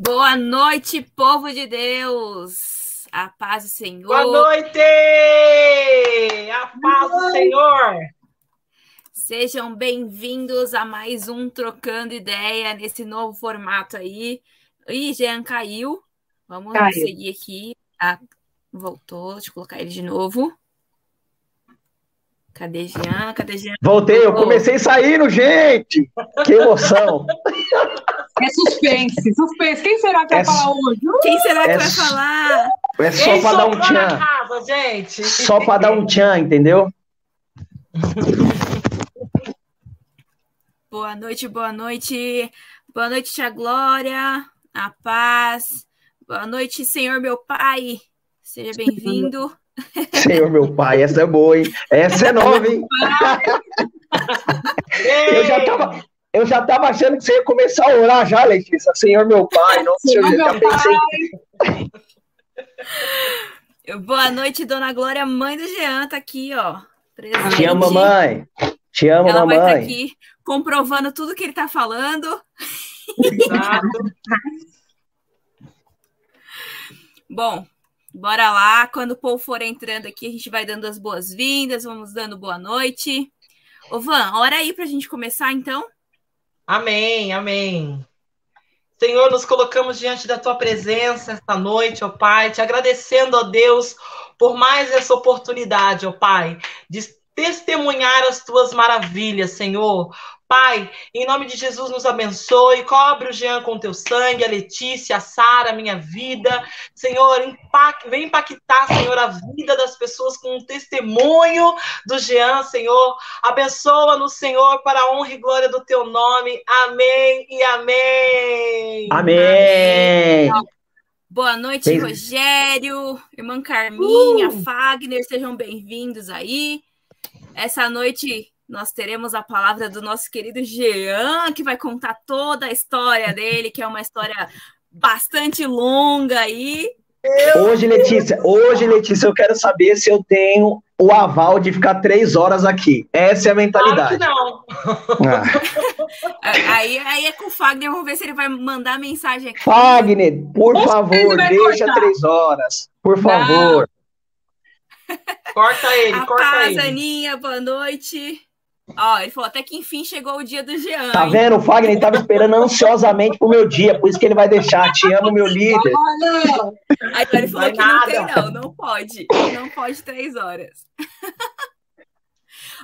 Boa noite, povo de Deus. A paz do Senhor. Boa noite! A paz do Senhor. Sejam bem-vindos a mais um Trocando Ideia nesse novo formato aí. Ih, Jean caiu. Vamos caiu. seguir aqui. Ah, voltou, deixa eu colocar ele de novo. Cadê Jean? Cadê Jean? Voltei, eu comecei saindo, gente! Que emoção! É suspense, suspense. Quem será que é, vai falar hoje? Quem será que é, vai falar? É só para dar um tchan. Casa, gente. Só para dar um tchan, entendeu? Boa noite, boa noite. Boa noite, Tia Glória. A paz. Boa noite, Senhor meu Pai. Seja bem-vindo. Senhor meu Pai, essa é boa, hein? Essa é nova, hein? eu já tava, eu já estava achando que você ia começar a orar já, Letícia. Senhor, meu pai, não sei, eu já pensei. Boa noite, Dona Glória, mãe do Jean, tá aqui, ó. Presente. Te amo, mamãe. Te amo, Ela mamãe. Vai tá aqui comprovando tudo que ele tá falando. Bom, bora lá. Quando o povo for entrando aqui, a gente vai dando as boas-vindas, vamos dando boa noite. Ô, Van, hora aí pra gente começar, então? Amém, amém. Senhor, nos colocamos diante da tua presença esta noite, ó Pai, te agradecendo, ó Deus, por mais essa oportunidade, ó Pai, de testemunhar as tuas maravilhas, Senhor. Pai, em nome de Jesus, nos abençoe. Cobre o Jean com teu sangue, a Letícia, a Sara, a minha vida. Senhor, impact, vem impactar, Senhor, a vida das pessoas com um testemunho do Jean, Senhor. Abençoa-nos, Senhor, para a honra e glória do teu nome. Amém e amém. Amém. amém. Boa noite, Bem... Rogério, irmã Carminha, uh! Fagner, sejam bem-vindos aí. Essa noite nós teremos a palavra do nosso querido Jean, que vai contar toda a história dele, que é uma história bastante longa aí. Hoje, Letícia, hoje, Letícia, eu quero saber se eu tenho o aval de ficar três horas aqui. Essa é a mentalidade. Claro não. Ah. aí, aí é com o Fagner, vamos ver se ele vai mandar mensagem aqui. Fagner, por favor, deixa cortar. três horas. Por favor. Não. Corta ele, a corta paz, ele. Aninha, boa noite. Ó, ele falou até que enfim chegou o dia do Jean. Tá vendo? O Fagner estava esperando ansiosamente pro meu dia, por isso que ele vai deixar. Te amo, meu líder. Aí ele falou que nada. não tem, não, não pode. Não pode três horas.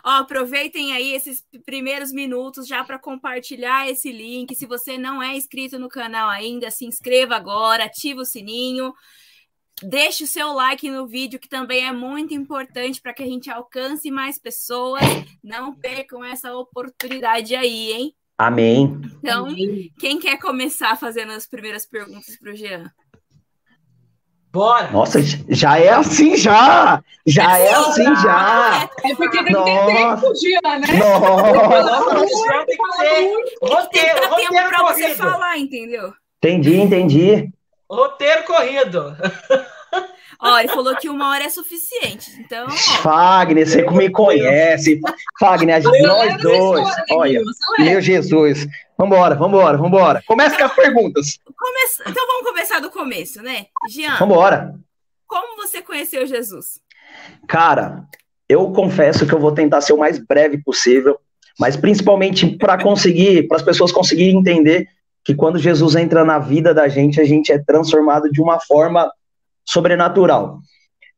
Ó, aproveitem aí esses primeiros minutos já para compartilhar esse link. Se você não é inscrito no canal ainda, se inscreva agora, ativa o sininho. Deixe o seu like no vídeo, que também é muito importante para que a gente alcance mais pessoas. Não percam essa oportunidade aí, hein? Amém. Então, quem quer começar fazendo as primeiras perguntas para o Jean? Bora! Nossa, já é assim já! Já é, assim já! É porque tem que ter tempo, Jean, né? Nossa! tem que ser roteiro, tem que ter tempo para você falar, entendeu? Entendi, entendi. Roteiro corrido. Ó, ele falou que uma hora é suficiente. Então. Fagner, você me conhece. Fagner, nós dois. Olha, meu Jesus. Vambora, vambora, vambora. Começa com as perguntas. Começa... Então vamos começar do começo, né? Jean. Vambora. Como você conheceu Jesus? Cara, eu confesso que eu vou tentar ser o mais breve possível, mas principalmente para conseguir, para as pessoas conseguirem entender que quando Jesus entra na vida da gente, a gente é transformado de uma forma sobrenatural.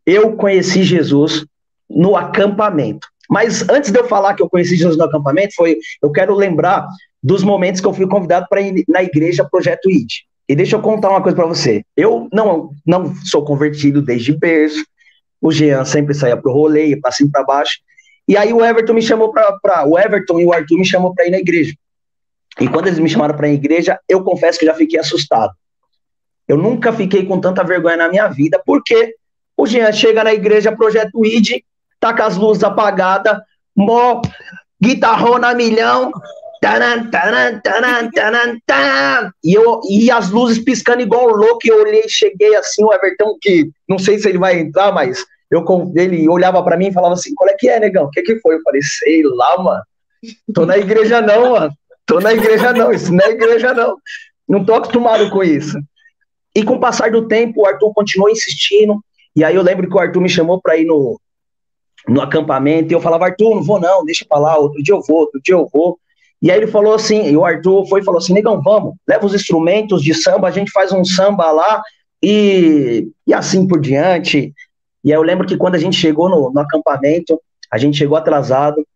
Eu conheci Jesus no acampamento. Mas antes de eu falar que eu conheci Jesus no acampamento, foi eu quero lembrar dos momentos que eu fui convidado para ir na igreja Projeto ID. E deixa eu contar uma coisa para você. Eu não não sou convertido desde berço. O Jean sempre saía pro rolê, para cima para baixo. E aí o Everton me chamou para o Everton e o Arthur me chamou para ir na igreja. E quando eles me chamaram para a igreja, eu confesso que já fiquei assustado. Eu nunca fiquei com tanta vergonha na minha vida, porque o Jean chega na igreja, projeto ID, tá com as luzes apagadas, mó guitarrona milhão, taran, taran, taran, taran, taran, e, eu, e as luzes piscando igual louco, e eu olhei, cheguei assim, o Everton, que não sei se ele vai entrar, mas eu, ele olhava para mim e falava assim, qual é que é, negão? O que que foi? Eu falei, sei lá, mano, tô na igreja não, mano. Tô na igreja não, isso não é igreja não. Não tô acostumado com isso. E com o passar do tempo, o Arthur continuou insistindo. E aí eu lembro que o Arthur me chamou para ir no, no acampamento. E eu falava, Arthur, não vou não, deixa pra lá. Outro dia eu vou, outro dia eu vou. E aí ele falou assim, e o Arthur foi e falou assim, negão, vamos, leva os instrumentos de samba, a gente faz um samba lá e, e assim por diante. E aí eu lembro que quando a gente chegou no, no acampamento, a gente chegou atrasado,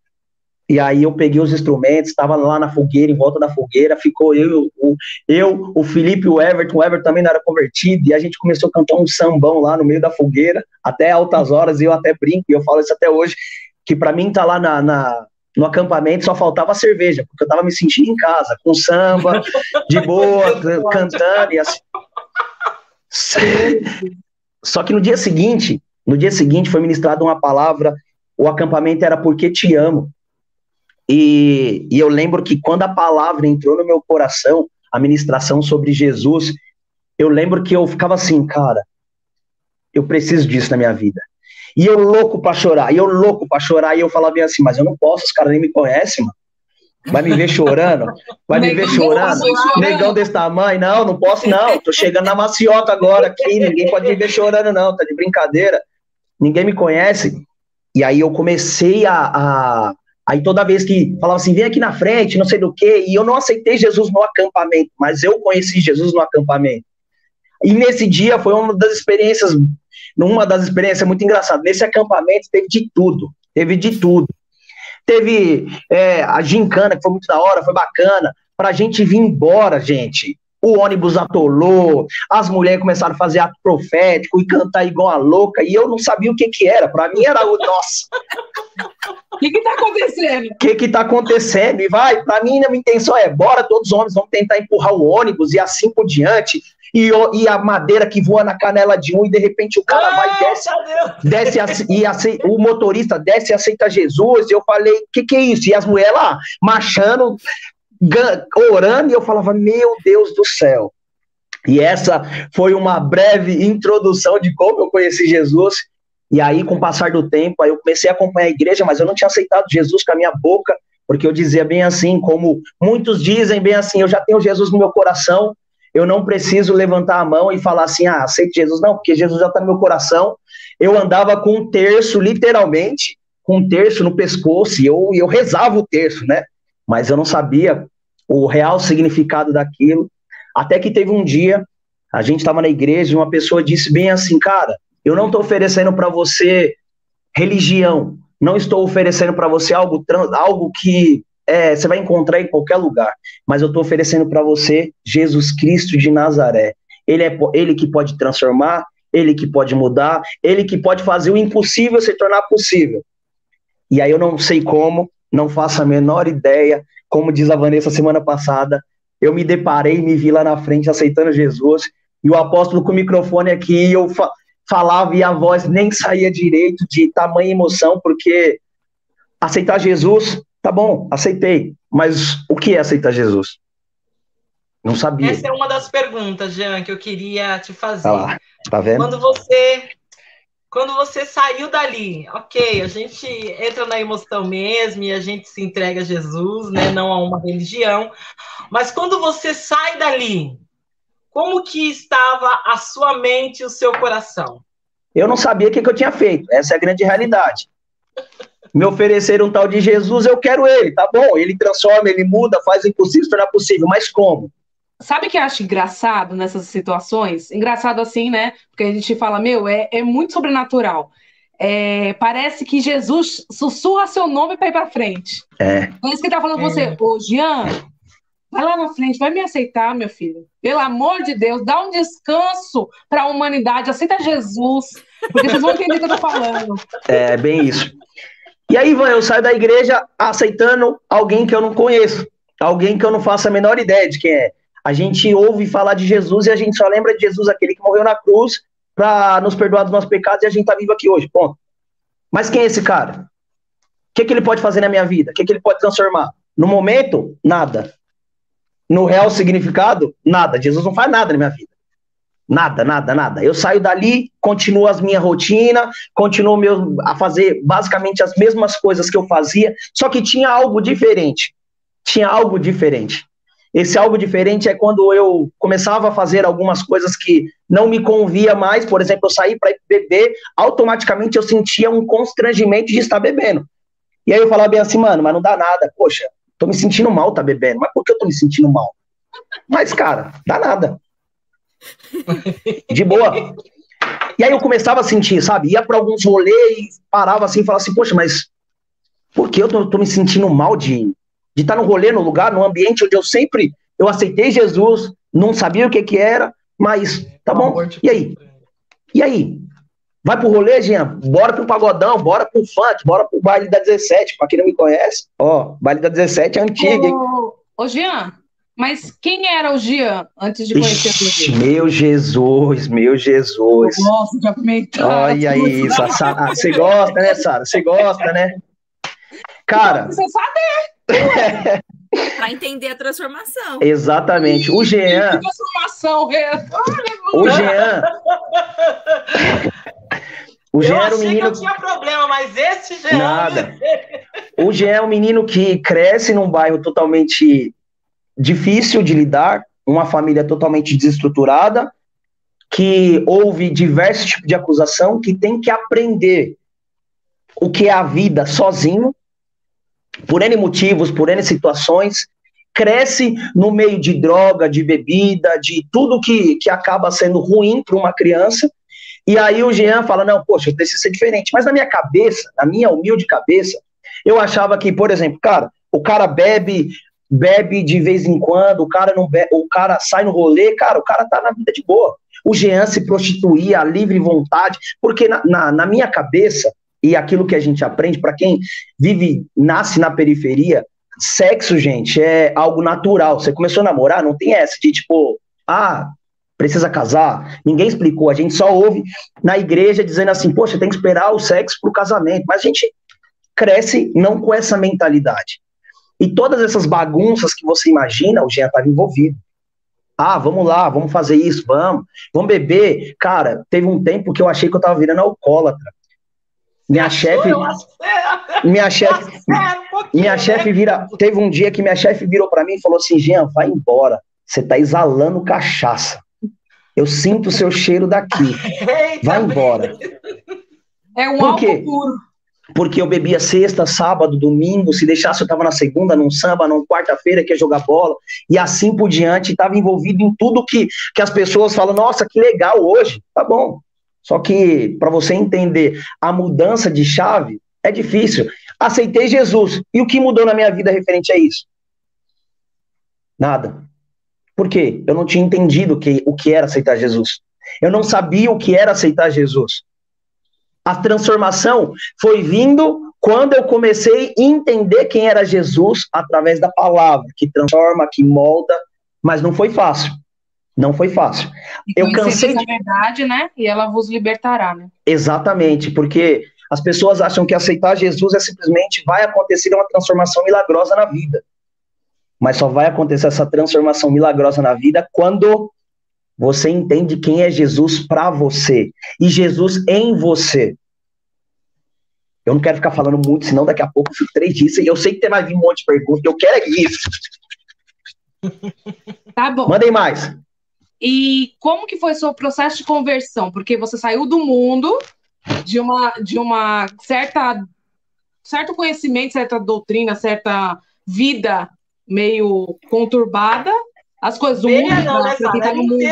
e aí eu peguei os instrumentos, estava lá na fogueira, em volta da fogueira, ficou eu, o, eu, o Felipe e o Everton, o Everton também não era convertido, e a gente começou a cantar um sambão lá no meio da fogueira, até altas horas, e eu até brinco, e eu falo isso até hoje, que para mim tá lá na, na, no acampamento só faltava cerveja, porque eu tava me sentindo em casa, com samba, de boa, cantando, e assim. Só que no dia seguinte, no dia seguinte foi ministrada uma palavra, o acampamento era porque te amo. E, e eu lembro que quando a palavra entrou no meu coração, a ministração sobre Jesus, eu lembro que eu ficava assim, cara, eu preciso disso na minha vida. E eu louco para chorar, e eu louco para chorar, e eu falava bem assim, mas eu não posso, os caras nem me conhecem, mano. Vai me ver chorando? Vai me ver chorando? Negão desse tamanho? Não, não posso, não. Tô chegando na maciota agora aqui, ninguém pode me ver chorando, não, tá de brincadeira. Ninguém me conhece. E aí eu comecei a, a Aí toda vez que falava assim, vem aqui na frente, não sei do que, e eu não aceitei Jesus no acampamento, mas eu conheci Jesus no acampamento. E nesse dia foi uma das experiências, uma das experiências muito engraçadas. Nesse acampamento teve de tudo, teve de tudo. Teve é, a gincana, que foi muito da hora, foi bacana, pra gente vir embora, gente o ônibus atolou, as mulheres começaram a fazer ato profético e cantar igual a louca, e eu não sabia o que que era, para mim era o, nossa... O que que tá acontecendo? O que que tá acontecendo? E vai, para mim a minha intenção é, bora todos os homens, vamos tentar empurrar o ônibus e assim por diante, e, e a madeira que voa na canela de um, e de repente o cara vai desce, desce e aceita, o motorista desce e aceita Jesus, e eu falei, o que que é isso? E as mulheres lá, marchando, orando e eu falava, meu Deus do céu. E essa foi uma breve introdução de como eu conheci Jesus. E aí, com o passar do tempo, aí eu comecei a acompanhar a igreja, mas eu não tinha aceitado Jesus com a minha boca, porque eu dizia bem assim, como muitos dizem bem assim, eu já tenho Jesus no meu coração, eu não preciso levantar a mão e falar assim, ah, aceite Jesus, não, porque Jesus já está no meu coração. Eu andava com um terço, literalmente, com um terço no pescoço, e eu, eu rezava o terço, né? Mas eu não sabia o real significado daquilo. Até que teve um dia, a gente estava na igreja e uma pessoa disse bem assim, cara, eu não estou oferecendo para você religião, não estou oferecendo para você algo, algo que é, você vai encontrar em qualquer lugar, mas eu estou oferecendo para você Jesus Cristo de Nazaré. Ele é ele que pode transformar, ele que pode mudar, ele que pode fazer o impossível se tornar possível. E aí eu não sei como, não faço a menor ideia. Como diz a Vanessa semana passada, eu me deparei e me vi lá na frente aceitando Jesus, e o apóstolo com o microfone aqui, eu fa falava e a voz nem saía direito de tamanha emoção, porque aceitar Jesus, tá bom, aceitei, mas o que é aceitar Jesus? Não sabia. Essa é uma das perguntas, Jean, que eu queria te fazer. Lá, tá vendo? Quando você quando você saiu dali, ok, a gente entra na emoção mesmo e a gente se entrega a Jesus, né, não a uma religião, mas quando você sai dali, como que estava a sua mente e o seu coração? Eu não sabia o que, eu tinha feito, essa é a grande realidade. Me ofereceram um tal de Jesus, eu quero ele, tá bom, ele transforma, ele muda, faz o impossível tornar possível, mas como? Sabe o que eu acho engraçado nessas situações? Engraçado assim, né? Porque a gente fala, meu, é, é muito sobrenatural. É, parece que Jesus sussurra seu nome para ir para frente. É. É isso que ele tá falando com você. É. Ô, Jean, vai lá na frente, vai me aceitar, meu filho. Pelo amor de Deus, dá um descanso para a humanidade, aceita Jesus, porque vocês vão entender o que eu tô falando. É, bem isso. E aí, Ivan, eu saio da igreja aceitando alguém que eu não conheço, alguém que eu não faço a menor ideia de quem é. A gente ouve falar de Jesus e a gente só lembra de Jesus, aquele que morreu na cruz para nos perdoar dos nossos pecados e a gente tá vivo aqui hoje, ponto. Mas quem é esse cara? O que, que ele pode fazer na minha vida? O que, que ele pode transformar? No momento, nada. No real significado, nada. Jesus não faz nada na minha vida. Nada, nada, nada. Eu saio dali, continuo as minha rotina, continuo meu, a fazer basicamente as mesmas coisas que eu fazia, só que tinha algo diferente. Tinha algo diferente. Esse algo diferente é quando eu começava a fazer algumas coisas que não me convia mais, por exemplo, eu sair para beber, automaticamente eu sentia um constrangimento de estar bebendo. E aí eu falava bem assim, mano, mas não dá nada, poxa, tô me sentindo mal tá bebendo. Mas por que eu tô me sentindo mal? Mas, cara, dá nada. De boa. E aí eu começava a sentir, sabe? Ia para alguns rolês parava assim e falava assim, poxa, mas por que eu tô, tô me sentindo mal de de estar no rolê, no lugar, no ambiente onde eu sempre eu aceitei Jesus, não sabia o que que era, mas tá bom. E aí? E aí? Vai pro rolê, Jean? Bora pro pagodão, bora pro funk, bora pro baile da 17, pra quem não me conhece. Ó, baile da 17 é antigo, hein? Ô, ô Jean, mas quem era o Jean antes de conhecer Ixi, Meu Jesus, meu Jesus. Eu gosto de apimentar. Olha isso, você gosta, né, Sara? Você gosta, né? Cara. Você sabe. Para entender a transformação. Exatamente. O Jean. Que transformação, O Jean. O Jean eu era um menino. que eu tinha problema, mas esse Jean. Nada. O Jean é um menino que cresce num bairro totalmente difícil de lidar, uma família totalmente desestruturada, que houve diversos tipos de acusação, que tem que aprender o que é a vida sozinho, por N motivos, por N situações, cresce no meio de droga, de bebida, de tudo que, que acaba sendo ruim para uma criança. E aí o Jean fala: não, poxa, eu preciso ser diferente. Mas na minha cabeça, na minha humilde cabeça, eu achava que, por exemplo, cara, o cara bebe, bebe de vez em quando, o cara não bebe, o cara sai no rolê, cara, o cara tá na vida de boa. O Jean se prostituía a livre vontade, porque na, na, na minha cabeça, e aquilo que a gente aprende, para quem vive, nasce na periferia, sexo, gente, é algo natural. Você começou a namorar, não tem essa de tipo, ah, precisa casar. Ninguém explicou, a gente só ouve na igreja dizendo assim, poxa, tem que esperar o sexo pro casamento. Mas a gente cresce não com essa mentalidade. E todas essas bagunças que você imagina, o Jean estava envolvido. Ah, vamos lá, vamos fazer isso, vamos, vamos beber. Cara, teve um tempo que eu achei que eu tava virando alcoólatra. Minha chefe. Minha chefe. Minha chefe vira. Teve um dia que minha chefe virou para mim e falou assim: Jean, vai embora. Você tá exalando cachaça. Eu sinto o seu cheiro daqui. Vai embora. É um Por quê? puro. Porque eu bebia sexta, sábado, domingo, se deixasse eu tava na segunda, num samba, num quarta-feira que ia jogar bola, e assim por diante, estava envolvido em tudo que, que as pessoas falam, nossa, que legal hoje. Tá bom, só que para você entender a mudança de chave é difícil. Aceitei Jesus. E o que mudou na minha vida referente a isso? Nada. Por quê? Eu não tinha entendido que, o que era aceitar Jesus. Eu não sabia o que era aceitar Jesus. A transformação foi vindo quando eu comecei a entender quem era Jesus através da palavra, que transforma, que molda, mas não foi fácil. Não foi fácil. eu cansei de... verdade, né? E ela vos libertará, né? Exatamente, porque as pessoas acham que aceitar Jesus é simplesmente vai acontecer uma transformação milagrosa na vida. Mas só vai acontecer essa transformação milagrosa na vida quando você entende quem é Jesus para você e Jesus em você. Eu não quero ficar falando muito, senão daqui a pouco eu fico três dias e eu sei que vai vir um monte de perguntas, eu quero é isso. Tá bom. Mandem mais. E como que foi seu processo de conversão? Porque você saiu do mundo de uma de uma certa certo conhecimento, certa doutrina, certa vida meio conturbada, as coisas mudam, não, né, tá no mundo.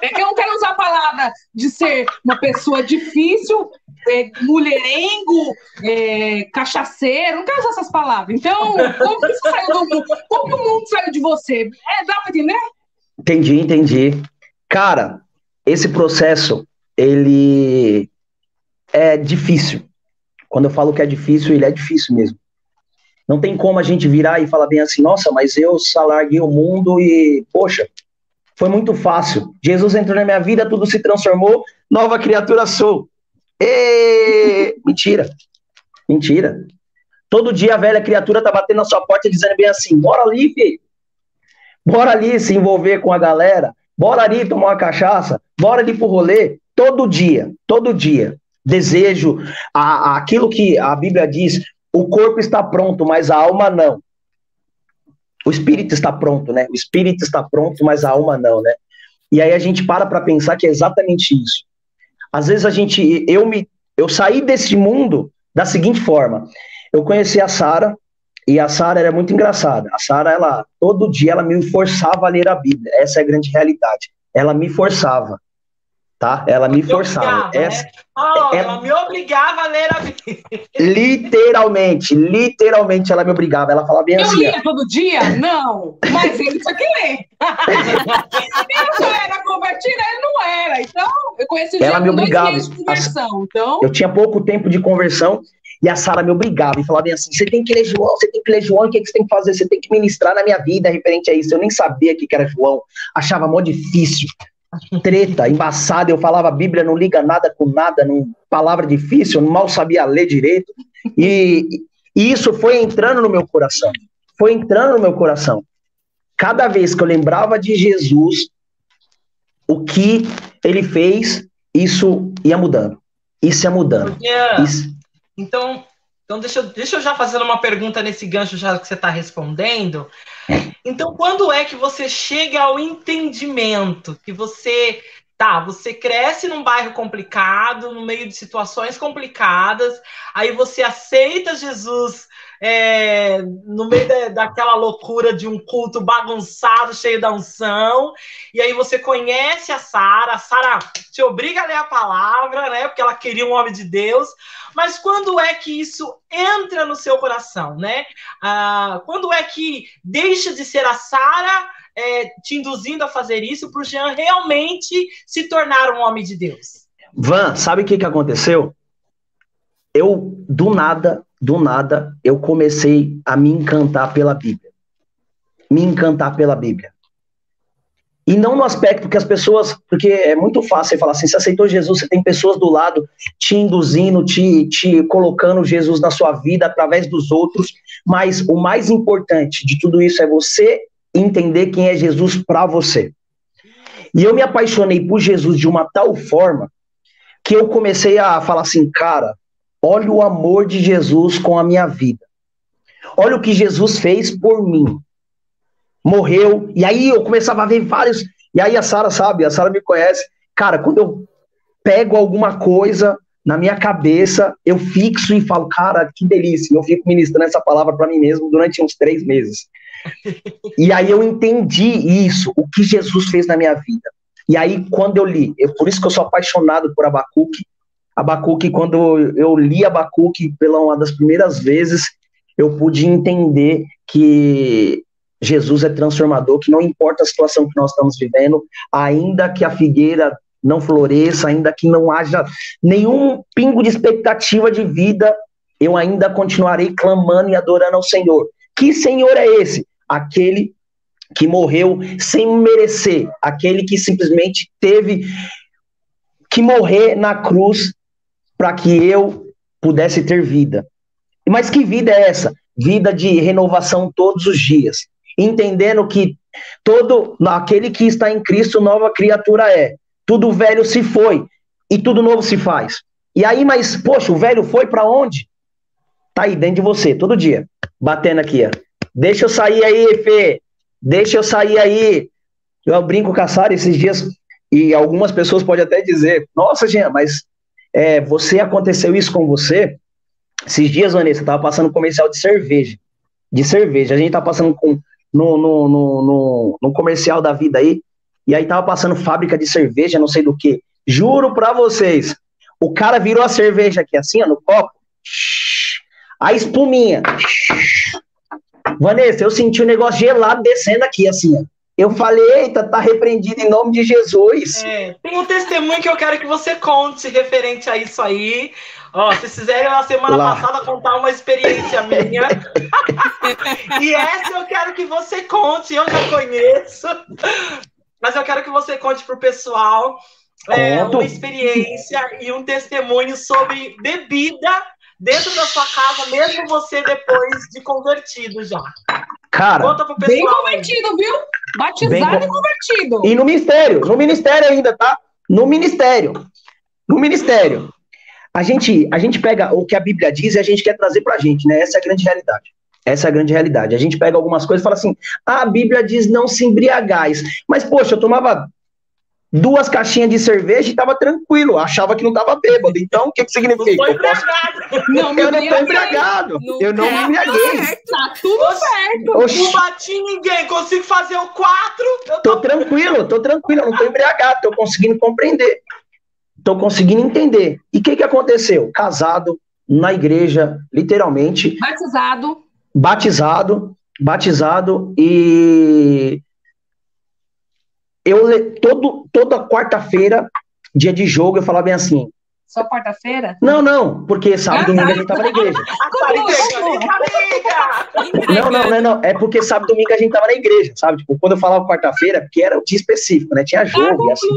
É que eu não quero usar a palavra de ser uma pessoa difícil, é, mulherengo, é, cachaceiro, não quero usar essas palavras. Então, como que você saiu do mundo? Como que o mundo saiu de você? É, dá para entender? Entendi, entendi. Cara, esse processo, ele é difícil. Quando eu falo que é difícil, ele é difícil mesmo. Não tem como a gente virar e falar bem assim, nossa, mas eu larguei o mundo e, poxa, foi muito fácil. Jesus entrou na minha vida, tudo se transformou, nova criatura sou. E... Mentira. Mentira. Todo dia a velha criatura tá batendo na sua porta dizendo bem assim, bora ali, filho. Bora ali se envolver com a galera, bora ali tomar uma cachaça, bora ali pro rolê, todo dia, todo dia. Desejo a, a, aquilo que a Bíblia diz: o corpo está pronto, mas a alma não. O espírito está pronto, né? O espírito está pronto, mas a alma não, né? E aí a gente para para pensar que é exatamente isso. Às vezes a gente, eu me, eu saí desse mundo da seguinte forma. Eu conheci a Sara e a Sara era muito engraçada. A Sara, ela todo dia ela me forçava a ler a Bíblia. Essa é a grande realidade. Ela me forçava tá? Ela me forçava. Obrigava, Essa, né? oh, é, ela me obrigava a ler a Bíblia. Literalmente, literalmente ela me obrigava. Ela falava bem eu assim. Eu lia todo dia? Não, mas ele tinha que ler. eu era convertida, ele não era. Então, eu conheci ela me obrigava. de conversão. Então... Eu tinha pouco tempo de conversão e a Sara me obrigava e falava bem assim: você tem que ler João, você tem que ler João, o que, é que você tem que fazer? Você tem que ministrar na minha vida referente a isso. Eu nem sabia o que era João, achava mó difícil treta, embaçada. Eu falava Bíblia, não liga nada com nada, não, palavra difícil, eu mal sabia ler direito. E, e isso foi entrando no meu coração. Foi entrando no meu coração. Cada vez que eu lembrava de Jesus, o que ele fez, isso ia mudando. Isso ia mudando. Isso. Então, então deixa, deixa eu já fazer uma pergunta nesse gancho já que você está respondendo. Então, quando é que você chega ao entendimento que você tá, você cresce num bairro complicado, no meio de situações complicadas, aí você aceita Jesus é, no meio da, daquela loucura de um culto bagunçado, cheio da unção, e aí você conhece a Sara, a Sara te obriga a ler a palavra, né? Porque ela queria um homem de Deus. Mas quando é que isso entra no seu coração, né? Ah, quando é que deixa de ser a Sara é, te induzindo a fazer isso para o Jean realmente se tornar um homem de Deus? Van, sabe o que, que aconteceu? Eu, do nada, do nada, eu comecei a me encantar pela Bíblia. Me encantar pela Bíblia. E não no aspecto que as pessoas, porque é muito fácil você falar assim, você aceitou Jesus, você tem pessoas do lado te induzindo, te, te colocando Jesus na sua vida através dos outros, mas o mais importante de tudo isso é você entender quem é Jesus para você. E eu me apaixonei por Jesus de uma tal forma que eu comecei a falar assim, cara, olha o amor de Jesus com a minha vida. Olha o que Jesus fez por mim morreu. E aí eu começava a ver vários. E aí a Sara sabe, a Sara me conhece. Cara, quando eu pego alguma coisa na minha cabeça, eu fixo e falo, cara, que delícia. Eu fico ministrando essa palavra para mim mesmo durante uns três meses. e aí eu entendi isso, o que Jesus fez na minha vida. E aí, quando eu li, eu, por isso que eu sou apaixonado por Abacuque. Abacuque, quando eu li Abacuque pela uma das primeiras vezes, eu pude entender que Jesus é transformador, que não importa a situação que nós estamos vivendo, ainda que a figueira não floresça, ainda que não haja nenhum pingo de expectativa de vida, eu ainda continuarei clamando e adorando ao Senhor. Que Senhor é esse? Aquele que morreu sem merecer, aquele que simplesmente teve que morrer na cruz para que eu pudesse ter vida. Mas que vida é essa? Vida de renovação todos os dias entendendo que todo aquele que está em Cristo, nova criatura é. Tudo velho se foi e tudo novo se faz. E aí, mas, poxa, o velho foi para onde? Tá aí dentro de você, todo dia, batendo aqui, ó. Deixa eu sair aí, Fê. Deixa eu sair aí. Eu brinco com a Sara esses dias, e algumas pessoas podem até dizer: Nossa, Jean, mas é, você aconteceu isso com você? Esses dias, Vanessa, eu tava passando comercial de cerveja. De cerveja. A gente tá passando com no, no, no, no, no comercial da vida aí, e aí tava passando fábrica de cerveja, não sei do que. Juro pra vocês, o cara virou a cerveja aqui assim, ó, no copo, a espuminha. Vanessa, eu senti um negócio gelado descendo aqui, assim, ó. Eu falei, eita, tá repreendido em nome de Jesus. É, tem um testemunho que eu quero que você conte referente a isso aí. Ó, se fizerem na semana Lá. passada contar uma experiência minha. e essa eu quero que você conte, eu já conheço. Mas eu quero que você conte pro pessoal é, uma experiência e um testemunho sobre bebida dentro da sua casa, mesmo você depois de convertido já. Cara, Conta pro pessoal bem convertido, aí. viu? Batizado bem... e convertido. E no ministério, no ministério ainda, tá? No ministério. No ministério. A gente, a gente pega o que a Bíblia diz e a gente quer trazer pra gente, né? Essa é a grande realidade. Essa é a grande realidade. A gente pega algumas coisas e fala assim: ah, a Bíblia diz não se embriagais. Mas, poxa, eu tomava duas caixinhas de cerveja e tava tranquilo, achava que não tava bêbado. Então, o que, que significa? Não eu, posso... Não, eu não tô embriagado. Não eu não me tá embriaguei. certo. Tá tudo certo. Oxi, Não bati em ninguém, consigo fazer o quatro. Eu tô tranquilo, tô tranquilo, eu não tô embriagado, tô conseguindo compreender. Tô conseguindo entender. E o que, que aconteceu? Casado, na igreja, literalmente, Batizado. batizado, batizado e eu le- todo, toda quarta-feira, dia de jogo, eu falava bem assim: Só quarta-feira? não, não, porque sábado e domingo a gente tava na igreja. Tá entregando, amiga. Não, não, não, não, é porque sábado e domingo a gente tava na igreja, sabe? Tipo, quando eu falava quarta-feira, porque era o dia específico, né? Tinha Ah, jogo e assim.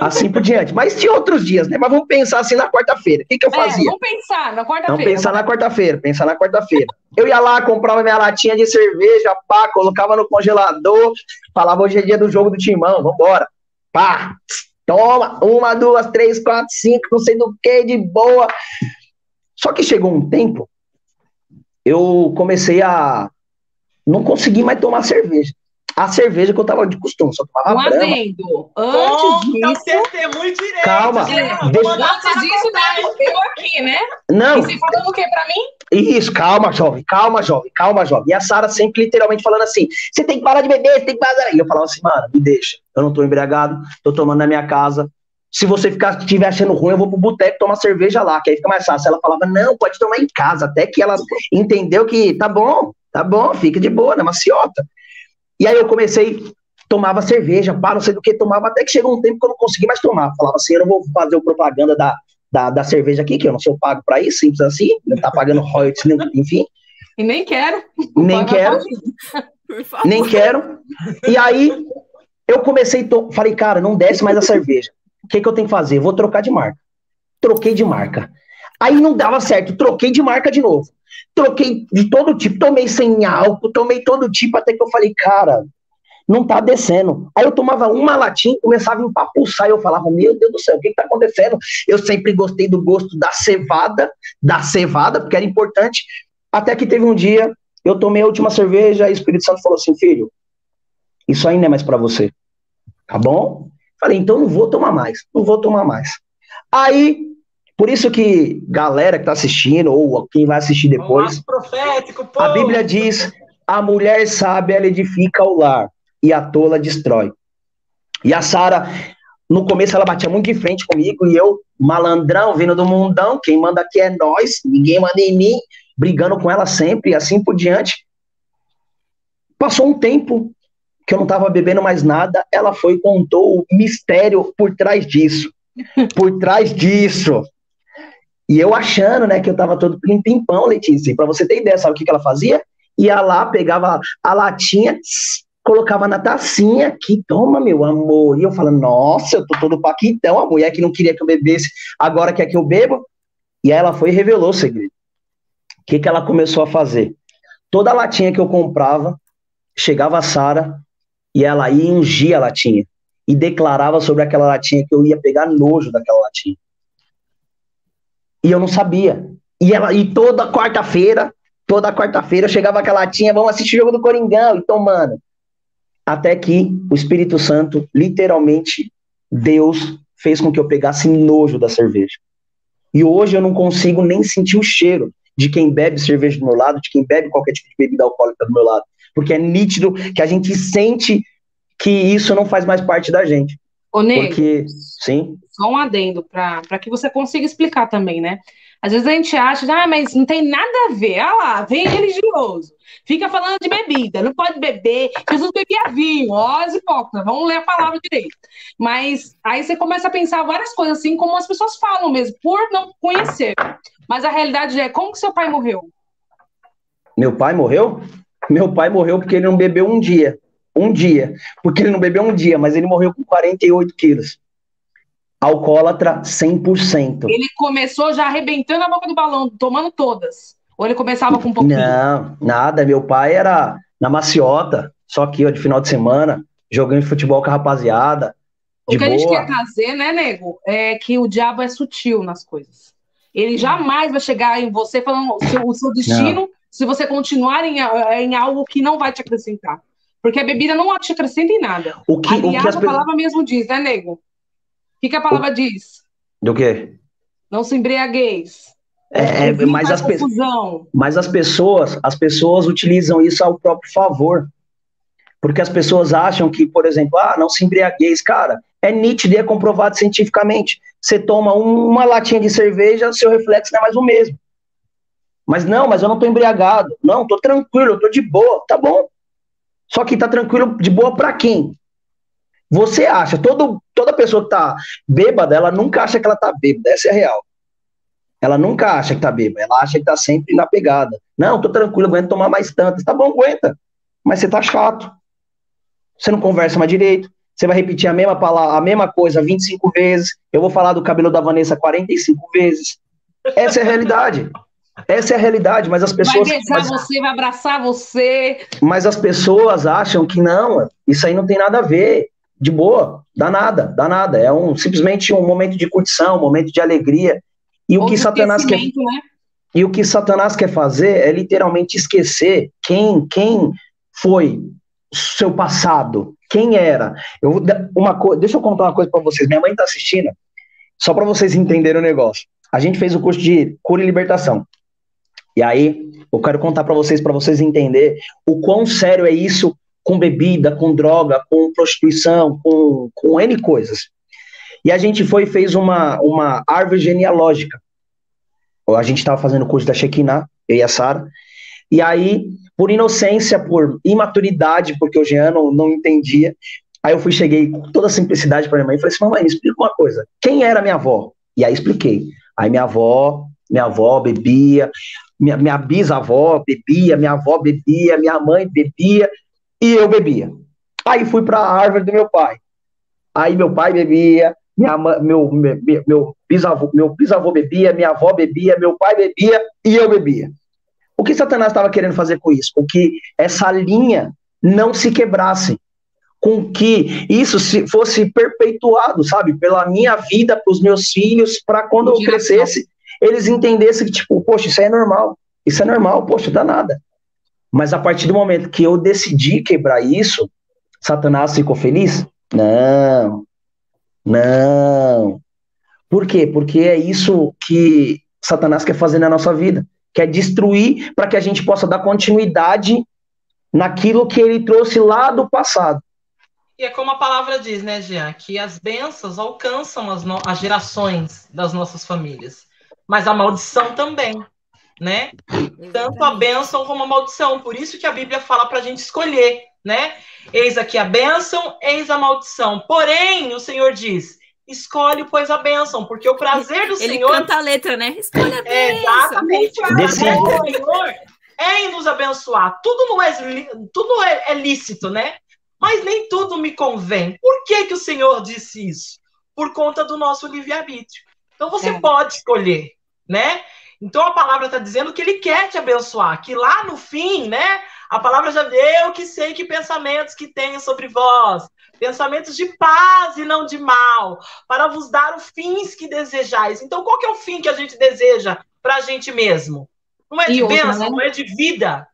Assim por diante. Mas tinha outros dias, né? Mas vamos pensar assim na quarta-feira. O que, que eu É, fazia? vamos pensar na quarta-feira. pensar na quarta-feira, pensar na quarta-feira. Eu ia lá, comprava minha latinha de cerveja, pá, colocava no congelador, falava hoje é dia do jogo do timão, vambora. Pá, toma, uma, duas, três, quatro, cinco, não sei do que, de boa. Só que chegou um tempo, eu comecei a não conseguir mais tomar cerveja. A cerveja que eu tava de costume, só Um tomava brama. adendo. Antes Conta disso. testemunho direito. Calma, né? deixa- Antes disso, né? Eu aqui, né? Não, E você falando o quê pra mim? Isso, calma, jovem, calma, jovem, calma, jovem. E a Sara sempre literalmente falando assim: você tem que parar de beber, você tem que parar. E eu falava assim, mano, me deixa. Eu não tô embriagado, tô tomando na minha casa. Se você ficar, estiver achando ruim, eu vou pro boteco tomar cerveja lá, que aí fica mais fácil. Ela falava, não, pode tomar em casa. Até que ela entendeu que tá bom, tá bom, fica de boa, na maciota. E aí eu comecei, tomava cerveja, pá, não sei do que, tomava, até que chegou um tempo que eu não consegui mais tomar. Falava assim, eu não vou fazer o propaganda da, da, da cerveja aqui, que eu não sou pago pra isso, simples assim, não tá pagando royalties, enfim, E nem quero. nem quero, Por favor. nem quero. E aí eu comecei, to... falei, cara, não desce mais a cerveja. O que, que eu tenho que fazer? Vou trocar de marca. Troquei de marca. Aí não dava certo, troquei de marca de novo. Troquei de todo tipo, tomei sem álcool, tomei todo tipo, até que eu falei, cara, não tá descendo. Aí eu tomava uma latinha começava a empapuçar, e eu falava, meu Deus do céu, o que, que tá acontecendo? Eu sempre gostei do gosto da cevada, da cevada, porque era importante. Até que teve um dia, eu tomei a última cerveja, e o Espírito Santo falou assim, filho, isso não é mais pra você. Tá bom? Falei, então não vou tomar mais, não vou tomar mais. Aí, por isso que galera que tá assistindo, ou quem vai assistir depois, profético, pô. a Bíblia diz: a mulher sábia ela edifica o lar e a tola destrói. E a Sara, no começo, ela batia muito de frente comigo e eu, malandrão, vindo do mundão, quem manda aqui é nós, ninguém manda em mim, brigando com ela sempre e assim por diante. Passou um tempo que eu não estava bebendo mais nada, ela foi e contou o mistério por trás disso. Por trás disso. E eu achando, né, que eu tava todo pim-pim-pão, Letícia. E pra você ter ideia, sabe o que, que ela fazia? Ia lá, pegava a latinha, colocava na tacinha aqui, toma, meu amor. E eu falando, nossa, eu tô todo paquitão, a mulher que não queria que eu bebesse, agora quer que eu beba. E aí ela foi e revelou o segredo. O que, que ela começou a fazer? Toda latinha que eu comprava, chegava a Sara e ela ia ungir a latinha. E declarava sobre aquela latinha que eu ia pegar nojo daquela latinha. E eu não sabia. E ela e toda quarta-feira, toda quarta-feira chegava aquela latinha, vamos assistir o jogo do Coringão e tomando. Até que o Espírito Santo, literalmente, Deus fez com que eu pegasse nojo da cerveja. E hoje eu não consigo nem sentir o cheiro de quem bebe cerveja do meu lado, de quem bebe qualquer tipo de bebida alcoólica do meu lado. Porque é nítido que a gente sente que isso não faz mais parte da gente. Ô, Nego, Porque, sim, só um adendo para que você consiga explicar também, né? Às vezes a gente acha, ah, mas não tem nada a ver. Ah lá, vem religioso. Fica falando de bebida, não pode beber. Jesus bebia vinho, ó, as hipócritas, vamos ler a palavra direito. Mas aí você começa a pensar várias coisas, assim como as pessoas falam mesmo, por não conhecer. Mas a realidade é, como que seu pai morreu? Meu pai morreu? Meu pai morreu porque ele não bebeu um dia. Um dia. Porque ele não bebeu um dia, mas ele morreu com 48 quilos. Alcoólatra 100%. Ele começou já arrebentando a boca do balão, tomando todas. Ou ele começava com um pouquinho? Não, nada. Meu pai era na maciota, só aqui, ó, de final de semana, jogando futebol com a rapaziada. O que a gente boa. quer trazer, né, nego, é que o diabo é sutil nas coisas. Ele jamais vai chegar em você falando o seu, o seu destino se você continuar em, em algo que não vai te acrescentar. Porque a bebida não te acrescenta em nada. O que, Aliás, o que as a palavra mesmo diz, né, nego? O que, que a palavra diz? Do quê? Não se embriagueis. É, é, O mas, as pe- confusão. mas as pessoas, as pessoas utilizam isso ao próprio favor. Porque as pessoas acham que, por exemplo, ah, não se embriagueis, cara, é nítido e é comprovado cientificamente. Você toma um- uma latinha de cerveja, seu reflexo não é mais o mesmo. Mas não, mas eu não tô embriagado. Não, tô tranquilo, eu tô de boa. Tá bom. Só que tá tranquilo de boa pra quem? Você acha, todo, toda pessoa que tá bêbada, ela nunca acha que ela tá bêbada, essa é a real. Ela nunca acha que tá bêbada, ela acha que tá sempre na pegada. Não, tô tranquilo, aguento tomar mais tantas. Tá bom, aguenta. Mas você tá chato. Você não conversa mais direito. Você vai repetir a mesma palavra, a mesma coisa 25 vezes. Eu vou falar do cabelo da Vanessa 45 vezes. Essa é a realidade. Essa é a realidade, mas as Vai pessoas. beijar mas- você, vai abraçar você. mas as pessoas acham que não, isso aí não tem nada a ver. De boa, dá nada, dá nada. É um simplesmente um momento de curtição, um momento de alegria. E o que Satanás quer, né? e o que Satanás quer fazer é literalmente esquecer quem quem foi seu passado, quem era. Eu uma coisa, deixa eu contar uma coisa para vocês. Minha mãe tá assistindo, só para vocês entenderem o negócio. A gente fez o curso de cura e libertação. E aí, eu quero contar para vocês, para vocês entenderem o quão sério é isso com bebida, com droga, com prostituição, com, com N coisas. E a gente foi e fez uma, uma árvore genealógica. A gente estava fazendo o curso da Shekinah, eu e a Sara. E aí, por inocência, por imaturidade, porque o Jean não, não entendia, aí eu fui, cheguei com toda a simplicidade para minha mãe e falei assim: mamãe, me explica uma coisa. Quem era minha avó? E aí expliquei. Aí minha avó, minha avó bebia, minha, minha bisavó bebia, minha avó bebia, minha mãe bebia e eu bebia. Aí fui para a árvore do meu pai. Aí meu pai bebia, minha, meu, meu, meu, bisavô, meu bisavô bebia, minha avó bebia, meu pai bebia e eu bebia. O que Satanás estava querendo fazer com isso? Com que essa linha não se quebrasse. Com que isso se fosse perpetuado, sabe? Pela minha vida, para os meus filhos, para quando eu crescesse, eles entendessem que, tipo, poxa, isso é normal. Isso é normal, poxa, dá nada. Mas a partir do momento que eu decidi quebrar isso, Satanás ficou feliz? Não. Não. Por quê? Porque é isso que Satanás quer fazer na nossa vida. Quer destruir para que a gente possa dar continuidade naquilo que ele trouxe lá do passado. E é como a palavra diz, né, Jean? Que as bênçãos alcançam as, as gerações das nossas famílias. Mas a maldição também, né? Tanto a bênção como a maldição. Por isso que a Bíblia fala para a gente escolher, né? Eis aqui a bênção, eis a maldição. Porém, o Senhor diz: escolhe, pois, a bênção, porque o prazer do Ele Senhor canta a letra, né? Escolha a é, bênção. exatamente. O prazer do Senhor é em nos abençoar. Tudo não é, tudo é, é lícito, né? Mas nem tudo me convém. Por que, que o Senhor disse isso? Por conta do nosso livre-arbítrio. Então você É. pode escolher, né? Então a palavra está dizendo que ele quer te abençoar, que lá no fim, né? A palavra já deu que sei que pensamentos que tenho sobre vós, pensamentos de paz e não de mal, para vos dar os fins que desejais. Então, qual que é o fim que a gente deseja para a gente mesmo? Não é de outra, bênção, né? não é de vida.